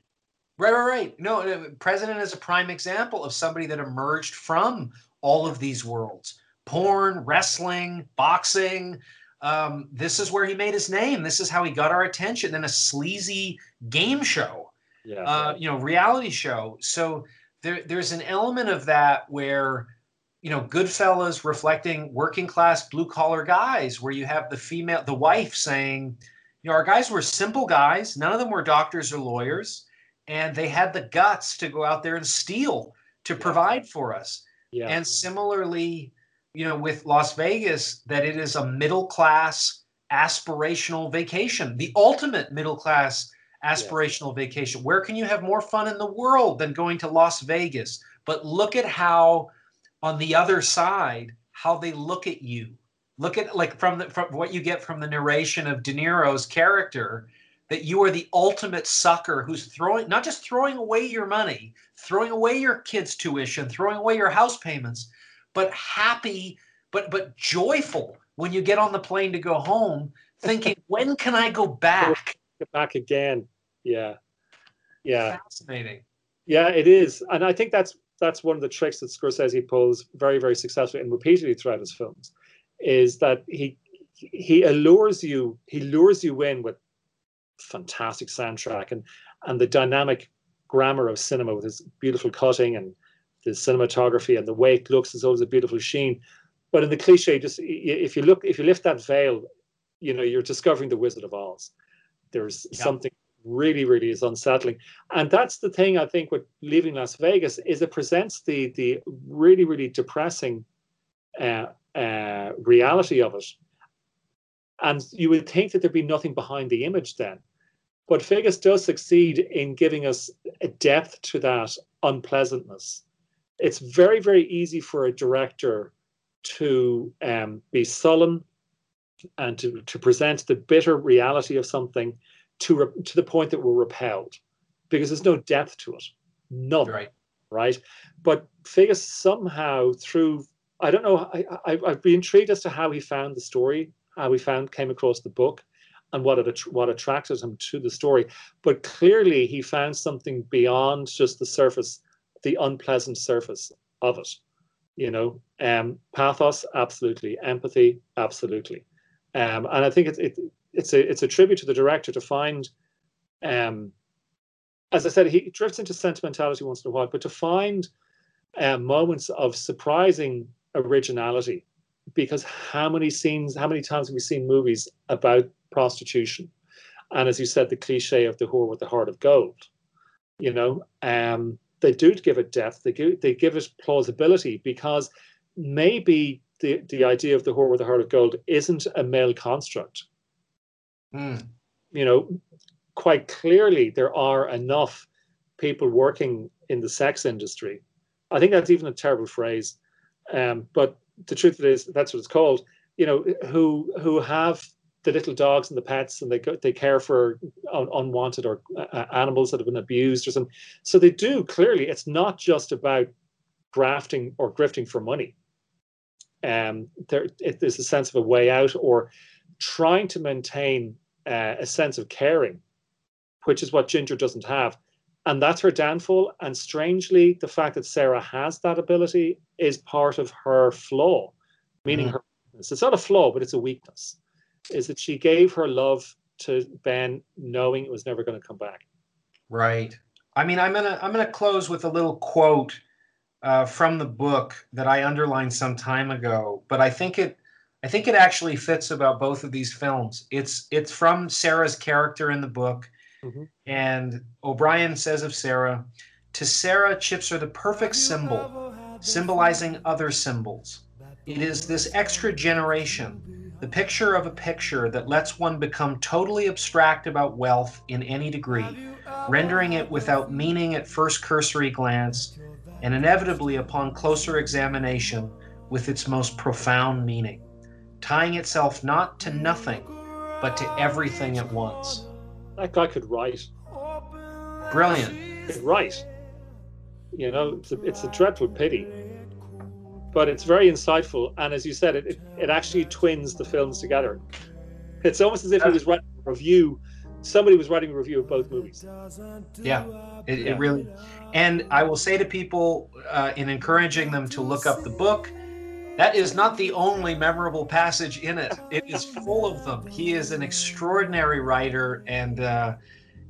Right, right, right. No, uh, president is a prime example of somebody that emerged from all of these worlds porn, wrestling, boxing. Um, this is where he made his name. This is how he got our attention. Then a sleazy game show, yeah, uh, you know, reality show. So there, there's an element of that where you know, Goodfellas reflecting working class blue collar guys, where you have the female, the wife saying, you know, our guys were simple guys. None of them were doctors or lawyers, and they had the guts to go out there and steal to provide for us. Yeah. And similarly, you know, with Las Vegas, that it is a middle class aspirational vacation, the ultimate middle class aspirational yeah. vacation. Where can you have more fun in the world than going to Las Vegas? But look at how on the other side how they look at you look at like from the from what you get from the narration of de niro's character that you are the ultimate sucker who's throwing not just throwing away your money throwing away your kids tuition throwing away your house payments but happy but but joyful when you get on the plane to go home thinking when can i go back? Get back again. Yeah. Yeah. Fascinating. Yeah it is. And i think that's that's one of the tricks that Scorsese pulls very, very successfully and repeatedly throughout his films, is that he he allures you, he lures you in with fantastic soundtrack and and the dynamic grammar of cinema with his beautiful cutting and the cinematography and the way it looks is always a beautiful sheen. But in the cliche, just if you look, if you lift that veil, you know, you're discovering the Wizard of Oz. There's yeah. something really, really is unsettling. And that's the thing I think with leaving Las Vegas is it presents the the really, really depressing uh, uh, reality of it. And you would think that there'd be nothing behind the image then. But Vegas does succeed in giving us a depth to that unpleasantness. It's very, very easy for a director to um, be sullen and to, to present the bitter reality of something to re- to the point that we're repelled because there's no depth to it. None right. right? But Figgis somehow through I don't know I, I I'd be intrigued as to how he found the story how he found came across the book and what it what attracted him to the story. But clearly he found something beyond just the surface the unpleasant surface of it you know? Um pathos absolutely. Empathy absolutely. Um and i think it, it it's a it's a tribute to the director to find um as I said, he drifts into sentimentality once in a while, but to find uh, moments of surprising originality, because how many scenes, how many times have we seen movies about prostitution, and as you said, the cliche of the whore with the heart of gold, you know, um, they do give it depth, they give they give it plausibility because maybe the the idea of the whore with the heart of gold isn't a male construct Mm. You know, quite clearly there are enough people working in the sex industry. I think that's even a terrible phrase, um, but the truth is that's what it's called. You know, who who have the little dogs and the pets, and they go, they care for un, unwanted or uh, animals that have been abused or something. So they do clearly. It's not just about grafting or grifting for money. Um, there it, there's a sense of a way out or trying to maintain uh, a sense of caring, which is what Ginger doesn't have. And that's her downfall. And strangely, the fact that Sarah has that ability is part of her flaw, meaning mm. her weakness. It's not a flaw, but it's a weakness. Is that she gave her love to Ben knowing it was never going to come back. Right. I mean, I'm gonna I'm gonna close with a little quote uh, from the book that I underlined some time ago, but I think it I think it actually fits about both of these films. It's it's from Sarah's character in the book, mm-hmm. and O'Brien says of Sarah, "To Sarah, chips are the perfect symbol, symbolizing other symbols. It is this extra generation, the picture of a picture that lets one become totally abstract about wealth in any degree, rendering it without meaning at first cursory glance, and inevitably upon closer examination with its most profound meaning." tying itself not to nothing, but to everything at once. That guy could write. Brilliant. Could write. You know, it's a, it's a dreadful pity. But it's very insightful. And as you said, it, it, it actually twins the films together. It's almost as if he was writing a review. Somebody was writing a review of both movies. Yeah, it, yeah. it really. And I will say to people, uh, in encouraging them to look up the book, that is not the only memorable passage in it. It is full of them. He is an extraordinary writer, and uh,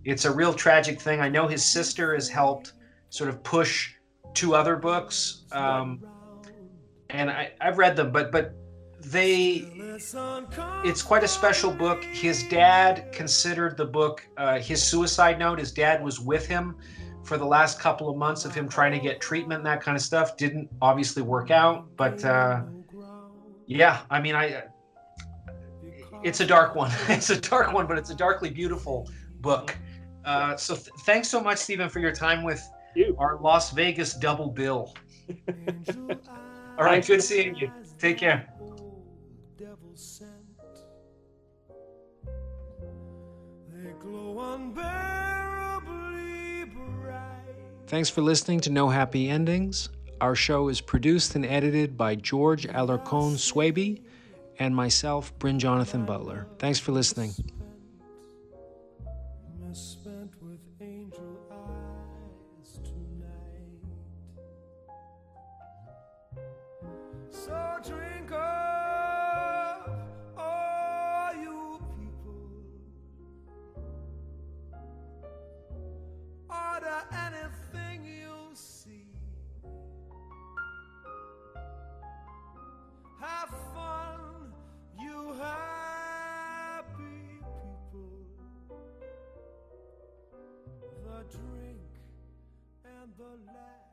it's a real tragic thing. I know his sister has helped sort of push two other books, um, and I, I've read them, but but they it's quite a special book. His dad considered the book uh, his suicide note. His dad was with him for the last couple of months of him trying to get treatment and that kind of stuff didn't obviously work out but uh, yeah i mean i it's a dark one it's a dark one but it's a darkly beautiful book uh, so th- thanks so much stephen for your time with you. our las vegas double bill all right good seeing you take care Thanks for listening to No Happy Endings. Our show is produced and edited by George Alarcon Swaby and myself, Bryn Jonathan Butler. Thanks for listening. and the last.